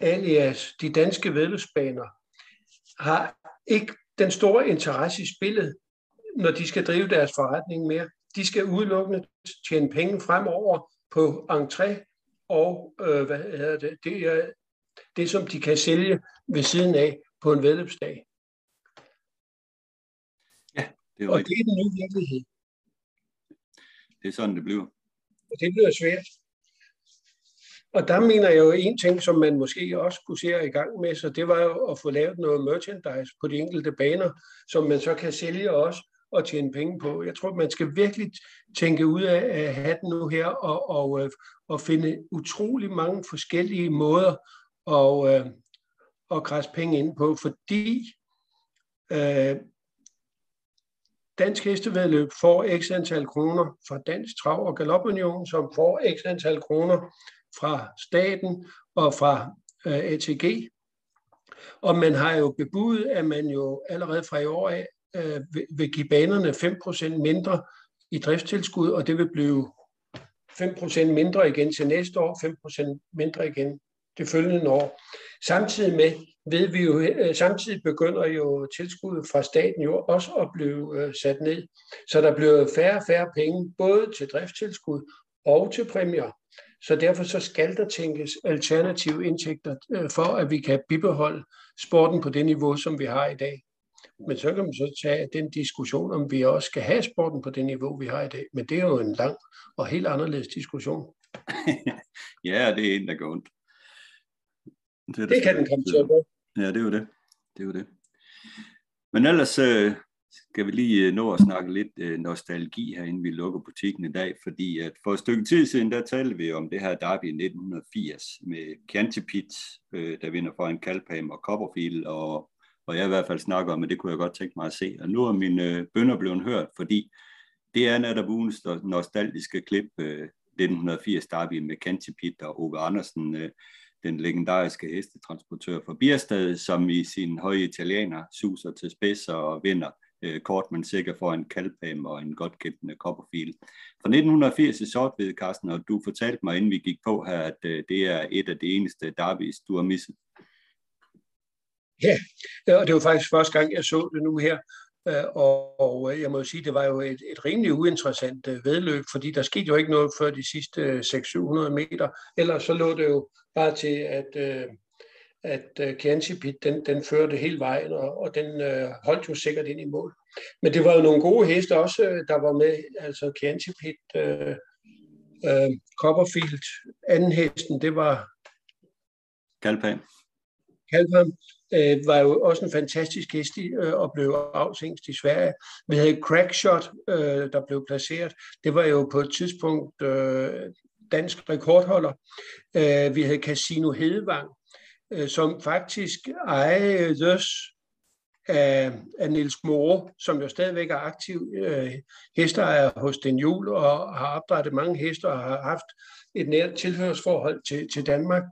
alias de danske vedløbsbaner, har ikke den store interesse i spillet, når de skal drive deres forretning mere. De skal udelukkende tjene penge fremover på entré og øh, hvad hedder det, det er det, som de kan sælge ved siden af på en vedløbsdag. Ja, det er Og det er den nye virkelighed. Det er sådan, det bliver. Og det bliver svært. Og der mener jeg jo en ting, som man måske også kunne se i gang med, så det var jo at få lavet noget merchandise på de enkelte baner, som man så kan sælge også og tjene penge på. Jeg tror, man skal virkelig tænke ud af hatten nu her og, og, øh, og finde utrolig mange forskellige måder at, øh, at græse penge ind på, fordi øh, Dansk Hestevedløb får x antal kroner fra Dansk Trav- og Galopunion, som får x antal kroner fra staten og fra øh, ATG. Og man har jo bebudet, at man jo allerede fra i år af øh, vil give banerne 5% mindre i driftstilskud, og det vil blive 5% mindre igen til næste år, 5% mindre igen det følgende år. Samtidig med, ved vi jo, øh, samtidig begynder jo tilskuddet fra staten jo også at blive øh, sat ned. Så der bliver færre og færre penge, både til driftstilskud og til præmier. Så derfor så skal der tænkes alternative indtægter øh, for, at vi kan bibeholde sporten på det niveau, som vi har i dag. Men så kan man så tage den diskussion, om vi også skal have sporten på det niveau, vi har i dag. Men det er jo en lang og helt anderledes diskussion. ja, det er en, der går ondt. Det, det kan den komme til at gå. Ja, det er jo det. Det er jo det. Men ellers øh, skal vi lige øh, nå at snakke lidt øh, nostalgi her, inden vi lukker butikken i dag, fordi at for et stykke tid siden, der talte vi om det her derby i 1980 med Cantipit, øh, der vinder for en Kalpam og Copperfield, og og jeg i hvert fald snakker om, at det kunne jeg godt tænke mig at se. Og nu er mine bønder blevet hørt, fordi det er netop ugens nostalgiske klip, 1980 derby med Cantipit og Ove Andersen, den legendariske hestetransportør fra Bierstad, som i sin høje italiener suser til spids og vinder øh, kort, men sikker for en kalpam og en godt kæmpende Copperfield. Fra 1980 i Sortved, Carsten, og du fortalte mig, inden vi gik på her, at øh, det er et af de eneste derbys, du har misset. Ja, og det var faktisk første gang, jeg så det nu her. Øh, og, og jeg må sige, det var jo et, et rimelig uinteressant øh, vedløb, fordi der skete jo ikke noget før de sidste øh, 600-700 meter. Ellers så lå det jo bare til, at, at Kiancipit, den, den førte hele vejen, og, og den uh, holdt jo sikkert ind i mål. Men det var jo nogle gode heste også, der var med, altså Kiancipit, uh, uh, Copperfield, anden hesten, det var... Kalpan. Kalpan øh, var jo også en fantastisk hest øh, og blev afsængst i Sverige. Vi havde Crackshot, øh, der blev placeret. Det var jo på et tidspunkt øh, dansk rekordholder. Øh, vi havde Casino Hedevang, øh, Øh, som faktisk ejes af, af Niels Moore, som jo stadigvæk er aktiv øh, hesteejer hos Den Jul og har opdrettet mange heste og har haft et nært tilhørsforhold til, til Danmark.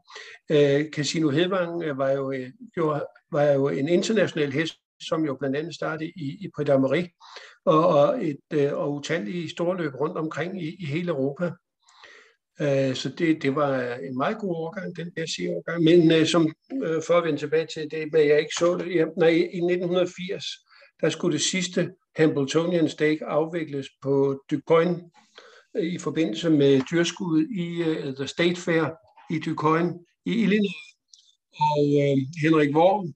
Øh, Casino Hedvang øh, var jo, øh, jo, var jo en international hest, som jo blandt andet startede i, i Prix og, og, et, øh, og utallige storløb rundt omkring i, i hele Europa. Øh, så det, det var øh, en meget god overgang, den der sige overgang. Men øh, som, øh, for at vende tilbage til det, men jeg ikke så det, jeg, nej, i 1980, der skulle det sidste Hambletonian Stake afvikles på Ducoin i forbindelse med dyrskuddet i uh, The State Fair i Ducoin i Illinois. Og uh, Henrik Worm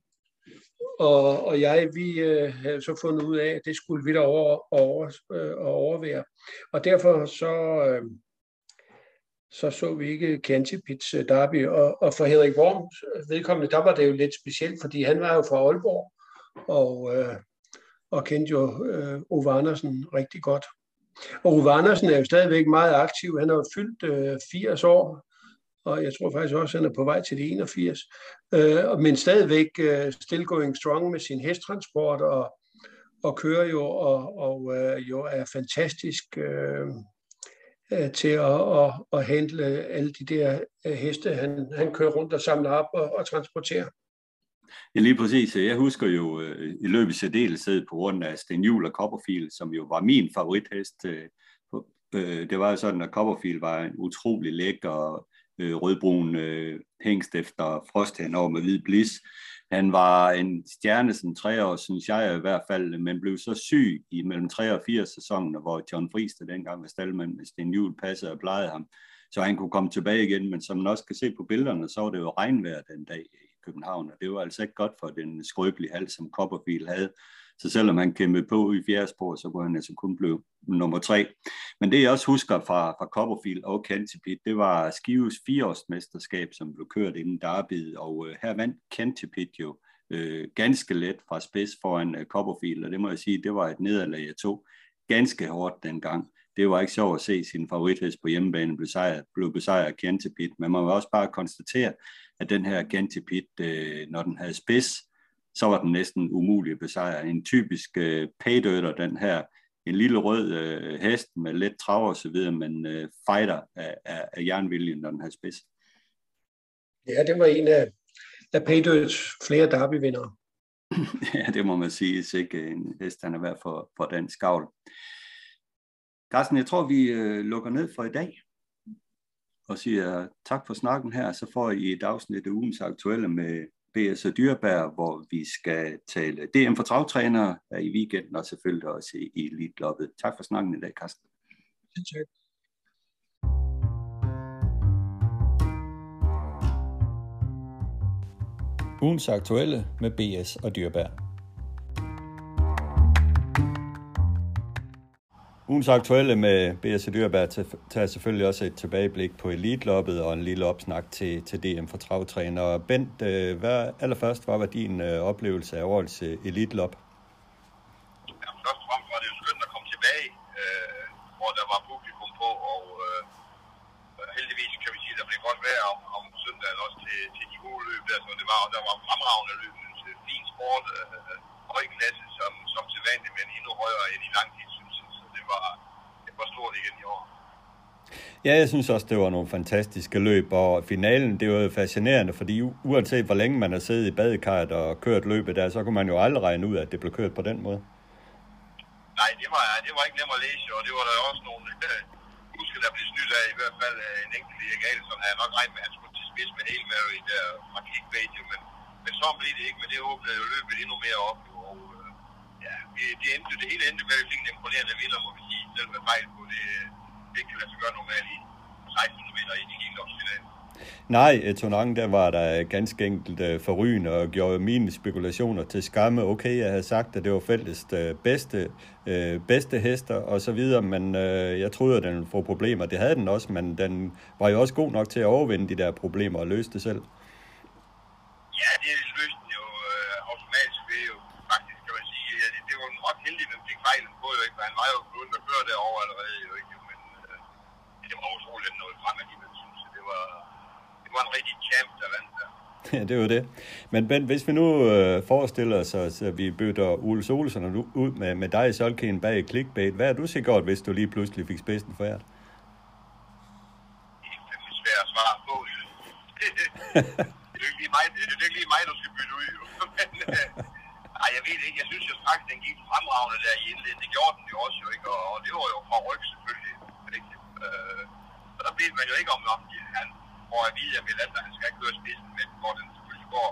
og, og jeg, vi uh, havde så fundet ud af, at det skulle vi da over, over, uh, overvære. Og derfor så, uh, så så vi ikke Kantipits derby. Og, og for Henrik Worms vedkommende, der var det jo lidt specielt, fordi han var jo fra Aalborg, og, øh, og kendte jo øh, Ove Andersen rigtig godt. Og Ove Andersen er jo stadigvæk meget aktiv. Han har jo fyldt øh, 80 år, og jeg tror faktisk også, at han er på vej til de 81. Øh, men stadigvæk øh, still going strong med sin hesttransport, og, og kører jo, og, og øh, jo er fantastisk øh, øh, til at, at, at handle alle de der øh, heste, han, han kører rundt og samler op og, og transporterer. Ja, lige præcis. Jeg husker jo øh, i løbet af særdeleshed på grund af Sten Juhl og Copperfield, som jo var min favorithest. Øh, øh det var jo sådan, at Copperfield var en utrolig lækker øh, rødbrun øh, hængst efter frost over med hvid blis. Han var en stjerne som tre år, synes jeg i hvert fald, men blev så syg i mellem 3 og 4 sæsoner, hvor John Friis, der dengang var staldmand med Sten Juhl, passede og plejede ham, så han kunne komme tilbage igen. Men som man også kan se på billederne, så var det jo regnvejr den dag i København, og det var altså ikke godt for den skrøbelige hals, som Copperfield havde. Så selvom han kæmpede på i fjerde spor, så kunne han altså kun blive nummer tre. Men det jeg også husker fra, fra Copperfield og Cantipit, det var Skives fireårsmesterskab, som blev kørt inden Derby, og øh, her vandt Cantipit jo øh, ganske let fra spids foran øh, Copperfield, og det må jeg sige, det var et nederlag, jeg tog ganske hårdt dengang. Det var ikke sjovt at se sin favorithest på hjemmebane blive besejret, blev besejret af Cantipit, men man må også bare konstatere, at den her Gantipit, øh, når den havde spids, så var den næsten umulig at besejre. En typisk øh, paydøtter, den her, en lille rød øh, hest med let trav og så videre, men øh, fighter af, af, af jernviljen, når den havde spids. Ja, det var en af, af paydøts flere derbyvindere. ja, det må man sige, ikke en hest, han er værd for, for den skavl. Carsten, jeg tror, vi øh, lukker ned for i dag og siger tak for snakken her, så får I et afsnit af ugens aktuelle med B.S. og Dyrbær, hvor vi skal tale DM for travtrænere i weekenden, og selvfølgelig også i Elite-loppet. Tak for snakken i dag, Carsten. Tak. Ugens aktuelle med BS og Dyrbær. Ugens aktuelle med B.S. Dyrberg tager selvfølgelig også et tilbageblik på elitloppet og en lille opsnak til, til DM for travtræner. Bent, øh, hvad allerførst hvad var din øh, oplevelse af årets øh, elitlop? Ja, først og fremmest var det jo skønt at komme tilbage, øh, hvor der var publikum på, og øh, heldigvis kan vi sige, at der blev godt vejr om, om søndagen også til, til de gode løb der, så det var, der var fremragende løb, fin sport, øh, høj klasse som, som til vanligt, men endnu højere end i lang tid var, det var stort igen i år. Ja, jeg synes også, det var nogle fantastiske løb, og finalen, det var jo fascinerende, fordi uanset hvor længe man har siddet i badekarret og kørt løbet der, så kunne man jo aldrig regne ud, at det blev kørt på den måde. Nej, det var, det var ikke nemt at læse, og det var der også nogle øh, husker, der blev snydt af i hvert fald øh, en enkelt Erik som havde nok regnet med, at han skulle til spids med Hail Mary der fra kickbait, men, men så blev det ikke, men det åbnede jo løbet endnu mere op, og øh, ja, det, det, endte, det hele endte med, at vi fik en imponerende vinder, må vi sige, selv med fejl på det, øh, det kan lade sig gøre normalt i 16 meter i de helårsfinalen. Nej, Tonang, der var der ganske enkelt uh, forrygende og gjorde mine spekulationer til skamme. Okay, jeg havde sagt, at det var fælles uh, bedste, uh, bedste hester og så videre, men uh, jeg troede, at den ville få problemer. Det havde den også, men den var jo også god nok til at overvinde de der problemer og løse det selv. Ja, det løste den jo uh, automatisk ved jo faktisk, kan man sige. Ja, det, det var nok heldigt, at den fik fejlen på, jo ikke? For han var jo begyndt at køre derovre allerede, jo ikke? Men uh, det var utroligt noget frem alligevel, synes jeg. Det var, det var en rigtig champ, der vandt der. Ja, det var det. Men Ben, hvis vi nu øh, forestiller os, at vi bytter Ole Solsen ud med, med dig i Solkeen bag clickbait, hvad er du så godt, hvis du lige pludselig fik spidsen for jer? Det er svært at svare på. det er ikke lige mig, det er ikke lige mig, du skal bytte ud. Jo. Men, øh, ej, jeg ved ikke. Jeg synes jo straks, den gik fremragende der i indledningen. Det gjorde den jo også, jo ikke? Og, og det var jo fra ryg selvfølgelig. Ikke? Øh, så der blev man jo ikke om, om han får at vide, at Melander, han skal køre spidsen, men hvor den selvfølgelig går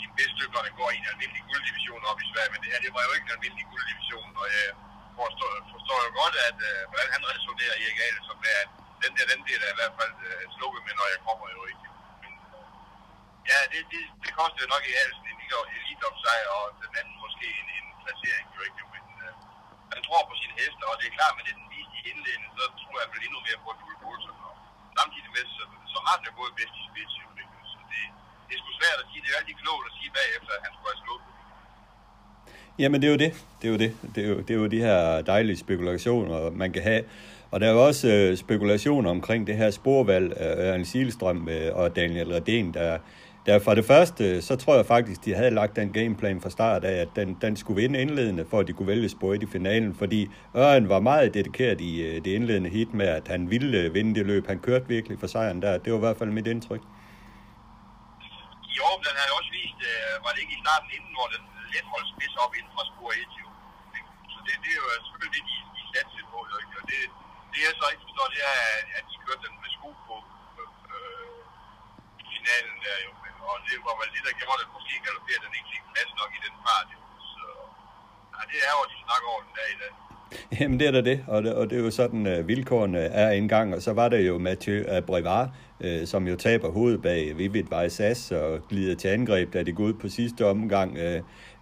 sin bedste løb, når den går i en almindelig gulddivision op i Sverige. Men det her, det var jo ikke en almindelig gulddivision, og jeg forstår, forstår jo godt, at uh, hvordan han resonerer i Erik som er, at den der, den del er i hvert fald øh, uh, slukket med, når jeg kommer jo ikke. Men, øh, ja, det, det, det koster jo nok i Alsen en elite op sig, og den anden måske en, en placering, jo ikke. Men uh, han tror på sine heste, og det er klart, med det den viste i indledningen, så tror jeg vel endnu mere på Dule Olsen. Og har bedst i spids. Så det, det er sgu svært at sige. Det er altid klogt at sige bagefter, at han skulle have slået Jamen det er jo det. Det er jo det. Det er jo, det er jo de her dejlige spekulationer, man kan have. Og der er jo også øh, spekulationer omkring det her sporvalg af Ørn Silstrøm øh, og Daniel Redén, der, der for det første, så tror jeg faktisk, de havde lagt den gameplan fra start af, at den, den skulle vinde indledende, for at de kunne vælge spor i finalen, fordi Ørn var meget dedikeret i øh, det indledende hit med, at han ville øh, vinde det løb. Han kørte virkelig for sejren der. Det var i hvert fald mit indtryk. Jo, men den havde også vist, øh, var det ikke i starten inden, hvor den let holdt spids op inden fra spor 1, jo. Så det, det er jo selvfølgelig det, de, de satte på, jo. Og det, det jeg så ikke forstår, det er, at de kørte den med sko på øh, i finalen der, jo. Og det var vel det, der gjorde det, måske galopperede den ikke fik plads nok i den fart, jo. Så ja, det er jo, de snakker over den dag i dag. Jamen det er da det, og det, og det er jo sådan, uh, vilkårene er engang, og så var der jo Mathieu Brevard, uh, som jo taber hovedet bag Vivid Vejsas og glider til angreb, da det går ud på sidste omgang. Uh,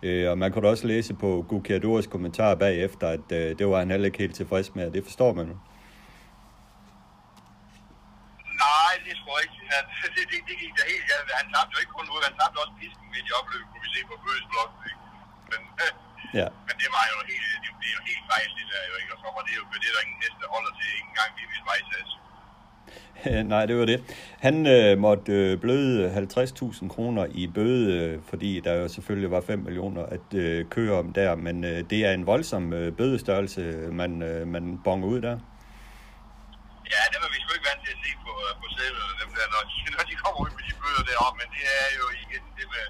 uh, og man kunne også læse på Gukiadors kommentar bagefter, at uh, det var han heller ikke helt tilfreds med, og det forstår man jo. Nej, det tror jeg ikke. Han, det, det, det gik da helt galt. Han tabte jo ikke kun ud, han tabte også pisken midt i opløbet, kunne vi se på Bøges. Men, ja. men det var jo helt, det, det er jo helt fejl, det der jo ikke. Og så var det jo, det er der ingen næste holder til, ikke engang vi vil vejsas. Nej, det var det. Han øh, måtte øh, bløde 50.000 kroner i bøde, øh, fordi der jo selvfølgelig var 5 millioner at øh, køre om der, men øh, det er en voldsom øh, bødestørrelse, man, øh, man bonger ud der. Ja, det var vi sgu ikke vant til at se på, på sædlerne, dem der, når de, når de kommer ud med de bøder deroppe, men det er jo igen det med,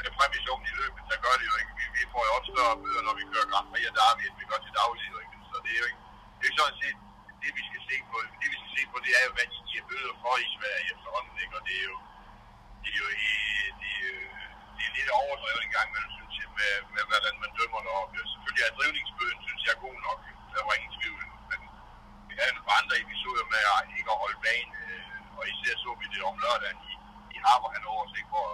med præmissionen i løbet, så gør det jo ikke. Vi, vi får jo også større bøder, når vi kører Grand Prix, og der er vi, vi gør til daglig, jo ikke. Så det er jo ikke, det er jo sådan set det, vi skal se på. Det, vi skal se på, det er jo, hvad de giver bøder for i Sverige efterhånden, ikke? Og det er jo, det er jo, det er, det er lidt overdrevet en gang men synes jeg, med, med hvordan man dømmer det op. Selvfølgelig er drivningsbøden, synes jeg, er god nok. Der var ingen tvivl havde nogle andre episoder med at ikke at holde banen, øh, og især så vi det om lørdagen i, i Harper han oversigt, hvor,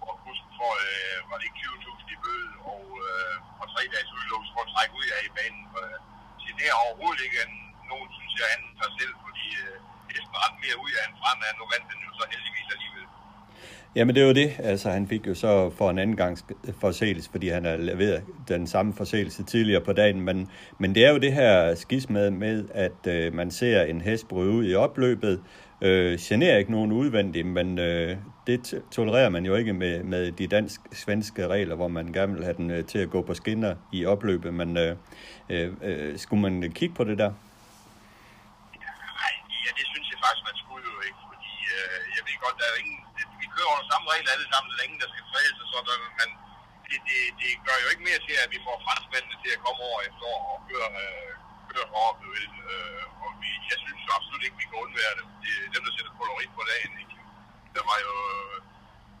hvor bussen tror, øh, var det 20.000 i bøde, og, øh, og tre dages udelukkelse for at trække ud af i banen. For, øh, det er overhovedet ikke en, nogen, synes jeg, anden sig selv, fordi øh, Esben ret mere ud af en fremad, nu vandt den jo så heldigvis alligevel. Jamen det er jo det. Altså han fik jo så for en anden gang forseelse, fordi han har leveret den samme forseelse tidligere på dagen. Men, men det er jo det her skis med, med at øh, man ser en hest bryde ud i opløbet øh, generer ikke nogen udvendigt, men øh, det tolererer man jo ikke med, med de dansk-svenske regler, hvor man gerne vil have den øh, til at gå på skinner i opløbet. Men øh, øh, øh skulle man kigge på det der? Nej, ja, det synes jeg faktisk, man skulle jo ikke, fordi øh, jeg ved godt, der er ingen, det, vi kører under samme regler alle sammen, der der skal fredes og sådan, men det, gør jo ikke mere til, at vi får franskmændene til at komme over efter og køre øh, køre for op, øh, og vi, jeg synes absolut ikke, vi kan undvære dem. Det er dem, der sætter kolorit på dagen. Ikke? Der var jo,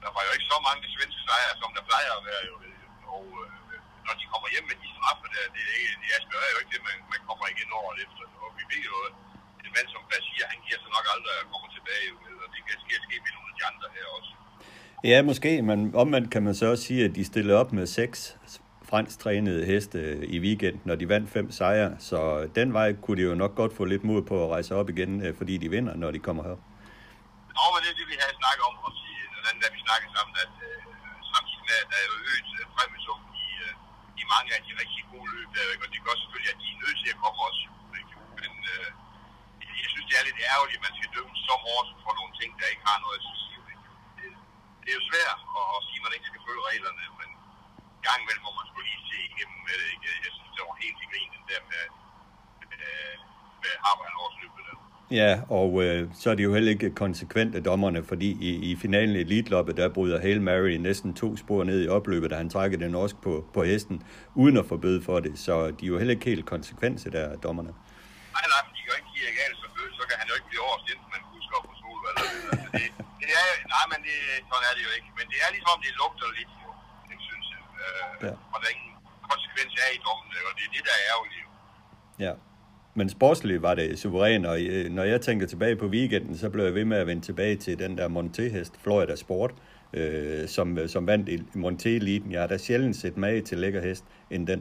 der var jo ikke så mange svenske sejre, som der plejer at være. Jo. Og øh, når de kommer hjem med de straffe der, det, er, det aspirerer jo ikke det, man, man kommer igen over efter. Og vi ved jo, at en mand som Basir, han giver sig nok aldrig at komme tilbage. Jo. Og det kan ske, ske med nogle af de andre her også. Ja, måske, men omvendt kan man så også sige, at de stillede op med seks fransk trænede heste i weekenden, når de vandt fem sejre. Så den vej kunne de jo nok godt få lidt mod på at rejse op igen, øh, fordi de vinder, når de kommer her. Nå, men det er det, vi har snakket om, og den der vi snakkede sammen, at øh, samtidig med, at der er jo øget øh, præmiesum i, øh, i mange af de rigtig gode løb, der, ikke? og det gør selvfølgelig, at de er nødt til at komme også. Ikke? Men øh, jeg synes, det er lidt ærgerligt, at man skal dømme så hårdt for nogle ting, der ikke har noget at sige. Det, det er jo svært at, at sige, at man ikke skal følge reglerne, men gang imellem må man skulle lige se igennem med det. Ikke? Jeg synes, det var helt til grin, den der med, med, med Harvard årsløbet der. Ja, og øh, så er de jo heller ikke konsekvente dommerne, fordi i, i finalen i Elite-loppet, der bryder Hail Mary næsten to spor ned i opløbet, da han trækker den også på, på hesten, uden at få bøde for det. Så de er jo heller ikke helt konsekvente der, dommerne. Nej, nej, de kan ikke give galt som bøde, så kan han jo ikke blive overstændt, men husker på solvalg. Altså, det, det er, nej, men det, sådan er det jo ikke. Men det er ligesom om, det lugter lidt, jo, det synes jeg. Øh, ja. Og der er ingen konsekvens af i dommen, og det er det, der er ærgerligt. Ja. Men sportsligt var det suverænt, og øh, når jeg tænker tilbage på weekenden, så blev jeg ved med at vende tilbage til den der Monté-hest, Florida Sport, øh, som, øh, som vandt i Monté-eliten. Jeg har da sjældent set mag til lækker hest end den.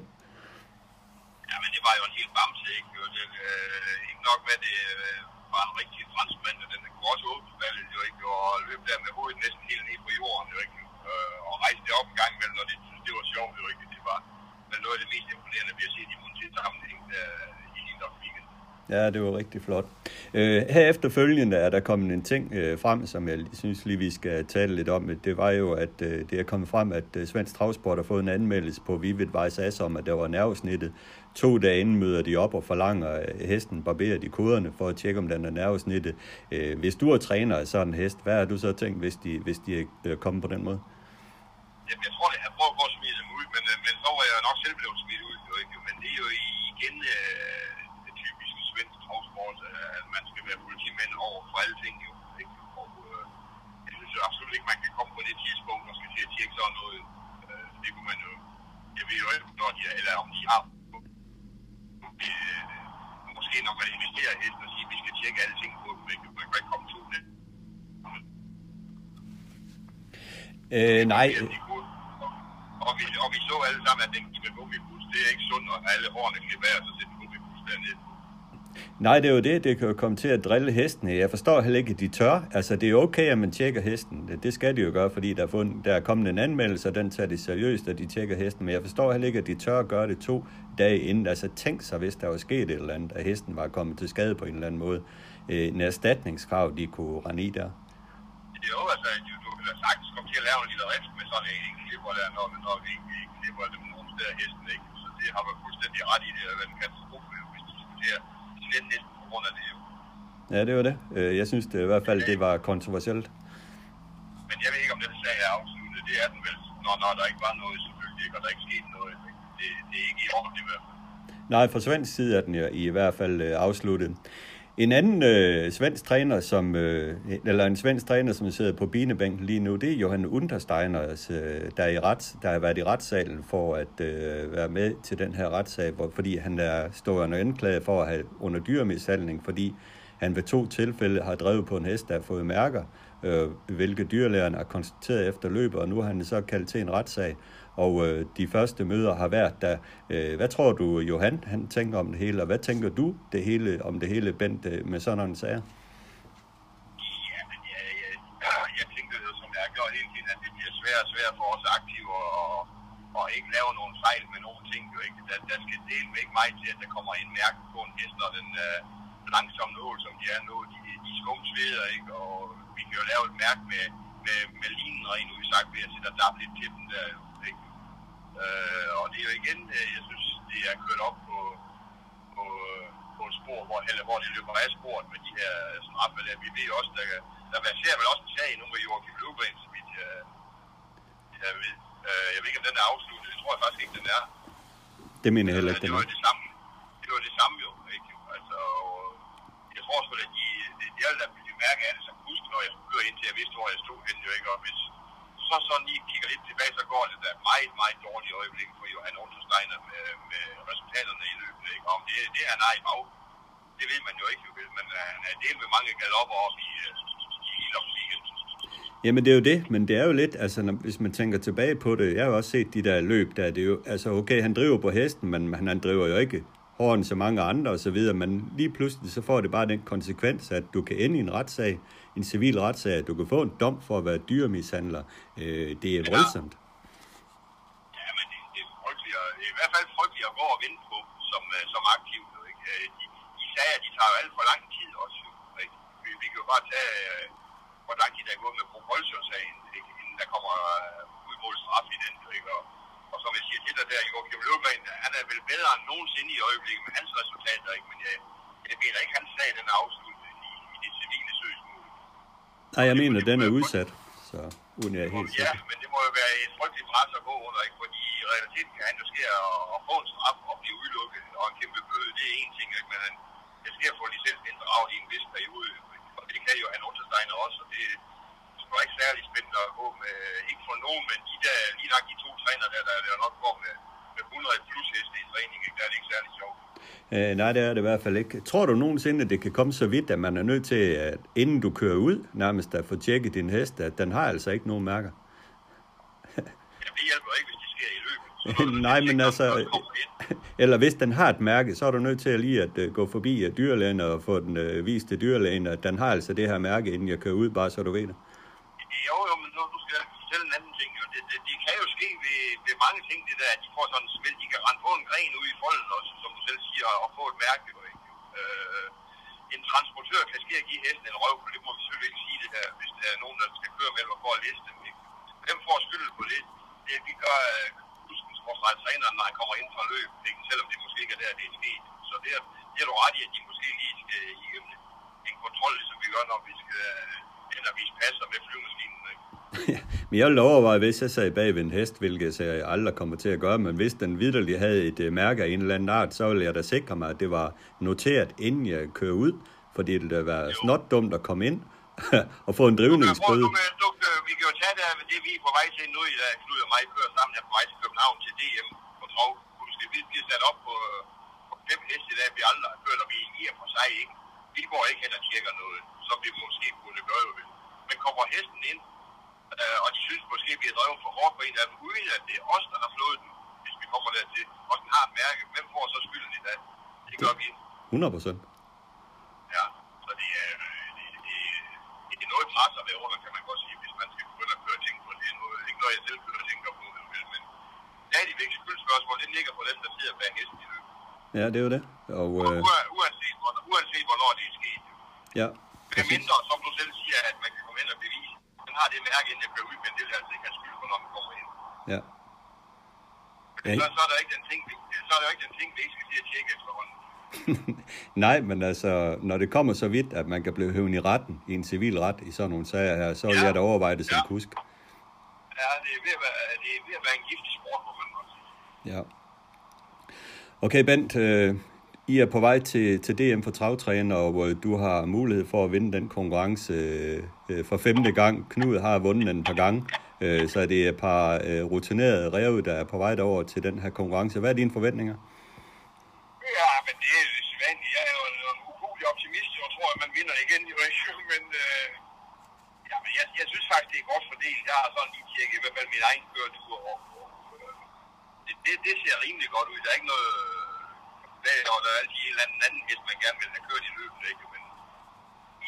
Ja, men det var jo en helt bamse, ikke? Det, øh, ikke nok med, det øh, var en rigtig franskmand, og den kunne også åbne ballet, jo ikke? Og løb der med hovedet næsten helt ned på jorden, jo ikke? Øh, og rejste det op en gang imellem, når det, det var sjovt, jo ikke? Det var men noget af det mest imponerende, vi har set øh, i Monté-sammenhæng, Ja, det var rigtig flot. Øh, her efterfølgende er der kommet en ting øh, frem, som jeg synes lige, vi skal tale lidt om. Det var jo, at øh, det er kommet frem, at øh, Svensk Travsport har fået en anmeldelse på Vivid Vejs As om, at der var nervesnittet. To dage inden møder de op og forlanger, at hesten barberer de koderne for at tjekke, om den er nervesnittet. Øh, hvis du er træner af sådan en hest, hvad har du så tænkt, hvis de, hvis de øh, er kommet på den måde? Jamen, jeg tror, det har prøvet på at smide dem ud, men, øh, men så var jeg nok selv blevet smidt ud. Jo, ikke? Men det er jo igen... Øh travsport, at man skal være politimænd over for alle ting. Jo, ikke? Og øh, jeg synes absolut ikke, man kan komme på det tidspunkt og skal til at tjekke sådan noget. Øh, det kunne man jo, jeg ved jo ikke, når de, eller om de har øh, måske når man investerer hesten og siger, at vi skal tjekke alle ting på dem, ikke? man kan ikke komme to det. Øh, nej. Og vi, og vi så alle sammen, at den gik med gummibus. Det er ikke sundt, at alle hårene klipper af, og så sætte gummibus dernede. Nej, det er jo det. Det kan jo komme til at drille hestene. Jeg forstår heller ikke, at de tør. Altså, det er okay, at man tjekker hesten. Det skal de jo gøre, fordi der er, fundet, der er kommet en anmeldelse, og den tager de seriøst, at de tjekker hesten. Men jeg forstår heller ikke, at de tør at gøre det to dage inden. Altså, tænk sig, hvis der var sket et eller andet, at hesten var kommet til skade på en eller anden måde. Øh, en erstatningskrav, de kunne rende i der. Jo, altså, du, du kan da sagtens komme til at lave en lille rift med sådan en klipper der, når, når vi ikke klipper dem nogen steder hesten, ikke? Så det har været fuldstændig ret i det, at en katastrofe, hvis de diskuterer slet næsten på grund af det jo. Ja, det var det. Øh, jeg synes det, i hvert fald, det var kontroversielt. Men jeg ved ikke, om den sag er afsluttet. Det er den vel, når, når der ikke var noget, selvfølgelig ikke, og der ikke skete noget. Det, det er ikke i orden i hvert fald. Nej, fra svensk side er den jo i hvert fald øh, afsluttet. En anden øh, svensk træner, som, øh, eller en svensk træner, som sidder på binebænken lige nu, det er Johan Untersteiner, øh, der, er i ret, der har været i retssalen for at øh, være med til den her retssag, hvor, fordi han er stående anklaget for at have under dyremishandling, fordi han ved to tilfælde har drevet på en hest, der har fået mærker, øh, hvilket dyrlægerne har konstateret efter løbet, og nu har han så kaldt til en retssag, og øh, de første møder har været der. Øh, hvad tror du, Johan, han tænker om det hele, og hvad tænker du det hele, om det hele, Bent, øh, med sådan nogle sager? Ja, men jeg, jeg, jeg tænker jo, som jeg har gjort hele at det bliver svært og svært for os aktive og, og ikke lave nogle fejl med nogle ting. Jo ikke. Der, der skal dele med ikke mig til, at der kommer en mærke på en hest, og den øh, langsomme nål, som de er nu, de, de skumsveder, ikke? og vi kan jo lave et mærke med, med, med linen, rent ud sagt, ved at sætte der lidt til den der. Jo igen, øh, jeg synes, det er kørt op på, på, på et spor, hvor, eller hvor det løber af sporet med de her straffe der. Vi ved også, der, der ser vel også en sag nu med Joachim Løgren, som jeg, jeg, ved, øh, jeg ved ikke, om den er afsluttet. Det tror jeg faktisk ikke, den er. Det mener jeg heller ikke, det den var er. det samme. Det var det samme jo, ikke? Altså, jeg tror sgu, at de, det, det er da ville mærke af det som husk, når jeg skulle køre ind til, jeg vidste, hvor jeg stod henne, jo ikke? Og hvis så sådan lige kigger lidt tilbage, så går det da meget, meget dårligt i øjeblikket for Johan Untersteiner med, med resultaterne i løbet, ikke? Om det, det er nej bag, det ved man jo ikke, jo, men øh, han er del med mange galopper op i, øh, i Ilopsligen. Jamen det er jo det, men det er jo lidt, altså når, hvis man tænker tilbage på det, jeg har jo også set de der løb der, det er jo, altså okay, han driver på hesten, men han, han driver jo ikke hårdere end så mange andre og så videre, men lige pludselig så får det bare den konsekvens, at du kan ende i en retssag, en civil retssag, at du kan få en dom for at være dyremishandler. Øh, det er voldsomt. Ja, men det, det er frygteligt, og i hvert fald frygteligt at gå og vente på som, øh, som aktiv. Ikke? Øh, De, de sager, de tager jo alt for lang tid også. Ikke? Vi, vi kan jo bare tage, øh, hvor lang tid der er gået med Propulsor-sagen, ikke? inden der kommer øh, udmålet straf i den. Ikke? Og, og som jeg siger til dig der, Joachim Løvgren, han er vel bedre end nogensinde i øjeblikket med hans resultater, ikke? men jeg, jeg mener ikke, hans sag den afsluttet i, i det civile søgsmål. Nej, jeg mener, den er udsat, så uden jeg er helt Ja, sikker. men det må jo være et frygteligt pres at gå under, ikke? fordi i realiteten kan han jo ske at, at få en straf og blive udelukket og en kæmpe bøde. Det er en ting, ikke? men han, det sker at få licens inddraget i en vis periode. Og det kan jo han Untersteiner også, og det er sgu ikke særlig spændende at gå med, ikke for nogen, men de der, lige nok de to træner der, der, der nok går med, med 100 plus heste i træning, ikke? der er det ikke særlig sjovt. Øh, nej, det er det i hvert fald ikke. Tror du nogensinde, at det kan komme så vidt, at man er nødt til, at inden du kører ud, nærmest at få tjekket din hest, at den har altså ikke nogen mærker? Jamen, det hjælper ikke, hvis det sker i løbet. Så Nej, men altså, eller hvis den har et mærke, så er du nødt til at lige at uh, gå forbi uh, dyrlægen og få den uh, vist til dyrlægen, at den har altså det her mærke, inden jeg kører ud, bare så du ved det. Jo, jo, men nu, nu skal jeg fortælle en anden ting. Jo. Det, det, det kan jo ske ved, ved mange ting, det der, at de får sådan en smelt. De kan rende på en gren ude i folden også, som du selv siger, og få et mærke. Jo, ikke? Øh, en transportør kan ske at give hesten en røv, for det må vi selvfølgelig ikke sige det her, hvis der er nogen, der skal køre med og for at læse dem. Ikke? Hvem får skylden på det? Det vi gør øh, huskens træneren, når han kommer ind fra løb, ikke? selvom det måske ikke er der, det er sket. Så det er, det er du ret i, at de måske lige skal igennem en kontrol, ligesom vi gør, når vi skal øh, vise passer med flyvemaskinen. Ikke? Men jeg ville overveje, hvis jeg sad bag ved en hest, hvilket jeg aldrig kommer til at gøre, men hvis den vidderlig havde et uh, mærke af en eller anden art, så ville jeg da sikre mig, at det var noteret, inden jeg kører ud, fordi det ville da være Jo. snot dumt at komme ind og få en Du drivningsbøde. du kan, du kan, vi kan jo tage det, det vi er på vej til nu i dag, Knud og mig kører sammen her på vej til København til DM på Trov. Husk, vi bliver sat op på, på fem heste i dag, vi aldrig har kørt, og vi i og for sig ikke. Vi går ikke hen og tjekker noget, som vi måske burde gøre. Jo. Men kommer hesten ind, øh, og de synes måske, at vi har drevet for hårdt på en af dem, uden at det er os, der har flået den, hvis vi kommer dertil, og den har et mærke. Hvem får så skylden i dag? Det gør vi. 100 procent. Ja, så det er, det, det, det er noget pres at være under, kan man godt sige, hvis man skal begynde at køre ting på det. Nu er ikke noget, jeg selv kører og tænker på, men stadigvæk skyldspørgsmål, det ligger på den, der sidder bag hesten i løbet. Ja, det er jo det. Og øh, Ua- Uanset, hvor- uanset hvornår det er sket. ja, Det er mindre, som du selv siger, at man kan komme ind og bevise. Man har det mærke, inden jeg kører ud, men det vil altså ikke have skyld for, når man kommer ind. ja. Men Ja. så, så, er der ikke den ting, så er der jo ikke den ting, vi ikke skal til at tjekke efterhånden. Nej, men altså, når det kommer så vidt, at man kan blive høvende i retten, i en civil ret, i sådan nogle sager her, så vil Ja. jeg da overveje det som Ja. kusk. Ja, det er ved at være, det er ved at være en giftig sport, må man sige. Ja. Okay, Bent, øh, i er på vej til, til DM for travtræner, og øh, du har mulighed for at vinde den konkurrence øh, øh, for femte gang. Knud har vundet den et par gange, øh, så det er et par øh, rutinerede ræve, der er på vej derover til den her konkurrence. Hvad er dine forventninger? Ja, men det er jo sædvanligt. Jeg er jo en, en ukulig optimist, og tror, at man vinder igen. i ikke? Men, øh, ja, men jeg, jeg synes faktisk, det er godt fordelt. Jeg har sådan lige tjekket i hvert fald min egen køretur. Og, og, øh, det, det, det, ser rimelig godt ud. Der er ikke noget... Der, og der er altid en eller anden anden hvis man gerne vil have kørt i løbet. Ikke? Men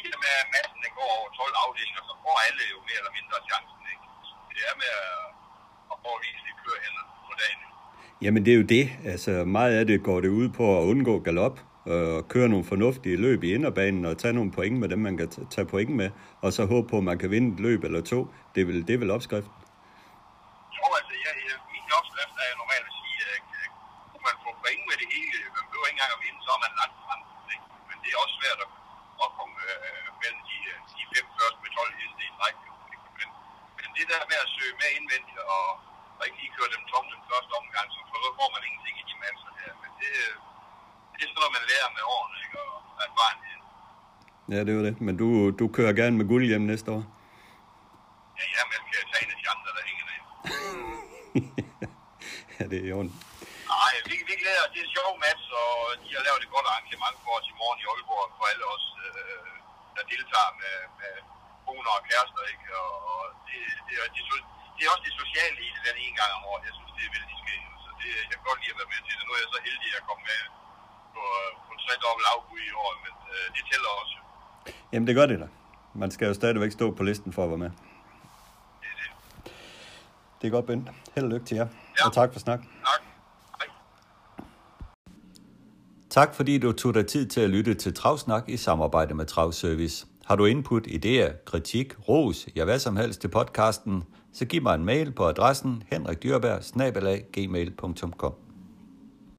i og med, at massen den går over 12 afdelinger, så får alle jo mere eller mindre chancen. Ikke? Så det er med at, at prøve at vise kører kørehænder på dagen. Jamen det er jo det. Altså meget af det går det ud på at undgå galop, og køre nogle fornuftige løb i inderbanen og tage nogle point med dem, man kan t- tage point med, og så håbe på, at man kan vinde et løb eller to. Det er vel, det er vel opskriften. Jo, altså, jeg, jeg, min opskrift er jo normalt at sige, at at kunne man få point med det hele, man behøver ikke engang at vinde, så er man langt frem. Ikke? Men det er også svært at, at komme øh, mellem de, øh, de fem første med 12 heste i træk. jo, ikke? Men, men det der med at søge med indvendigt og, og ikke lige køre dem tom den første omgang, så for så får man ingenting i de masser her. Men det, det er sådan noget, man lærer med årene, ikke? Og erfarenhed. Ja, det var det. Men du, du kører gerne med guld hjem næste år. Ja, ja, men jeg skal tage en af de andre, der hænger derinde. ja, det er jo Nej, vi, vi glæder os. Det er en sjov match, og de har lavet et godt arrangement for os i morgen i Aalborg, for alle os, øh, der deltager med, med koner og kærester, ikke? Og, og det, det, er, det, er, det er også det sociale i det, den en gang om året. Jeg synes, det er vældig skægt. Så det, jeg kan godt lide at være med til det. Nu er jeg så heldig, at jeg kom med på, på tre dobbelt afbud i år, men øh, det tæller også. Jamen, det gør det da. Man skal jo stadigvæk stå på listen for at være med. Det er det. Det er godt, Bent. Held og lykke til jer. Ja. Og tak for snak. Tak. Hej. Tak fordi du tog dig tid til at lytte til Travsnak i samarbejde med Travservice. Har du input, idéer, kritik, ros, ja hvad som helst til podcasten, så giv mig en mail på adressen henrikdyrberg gmail.com.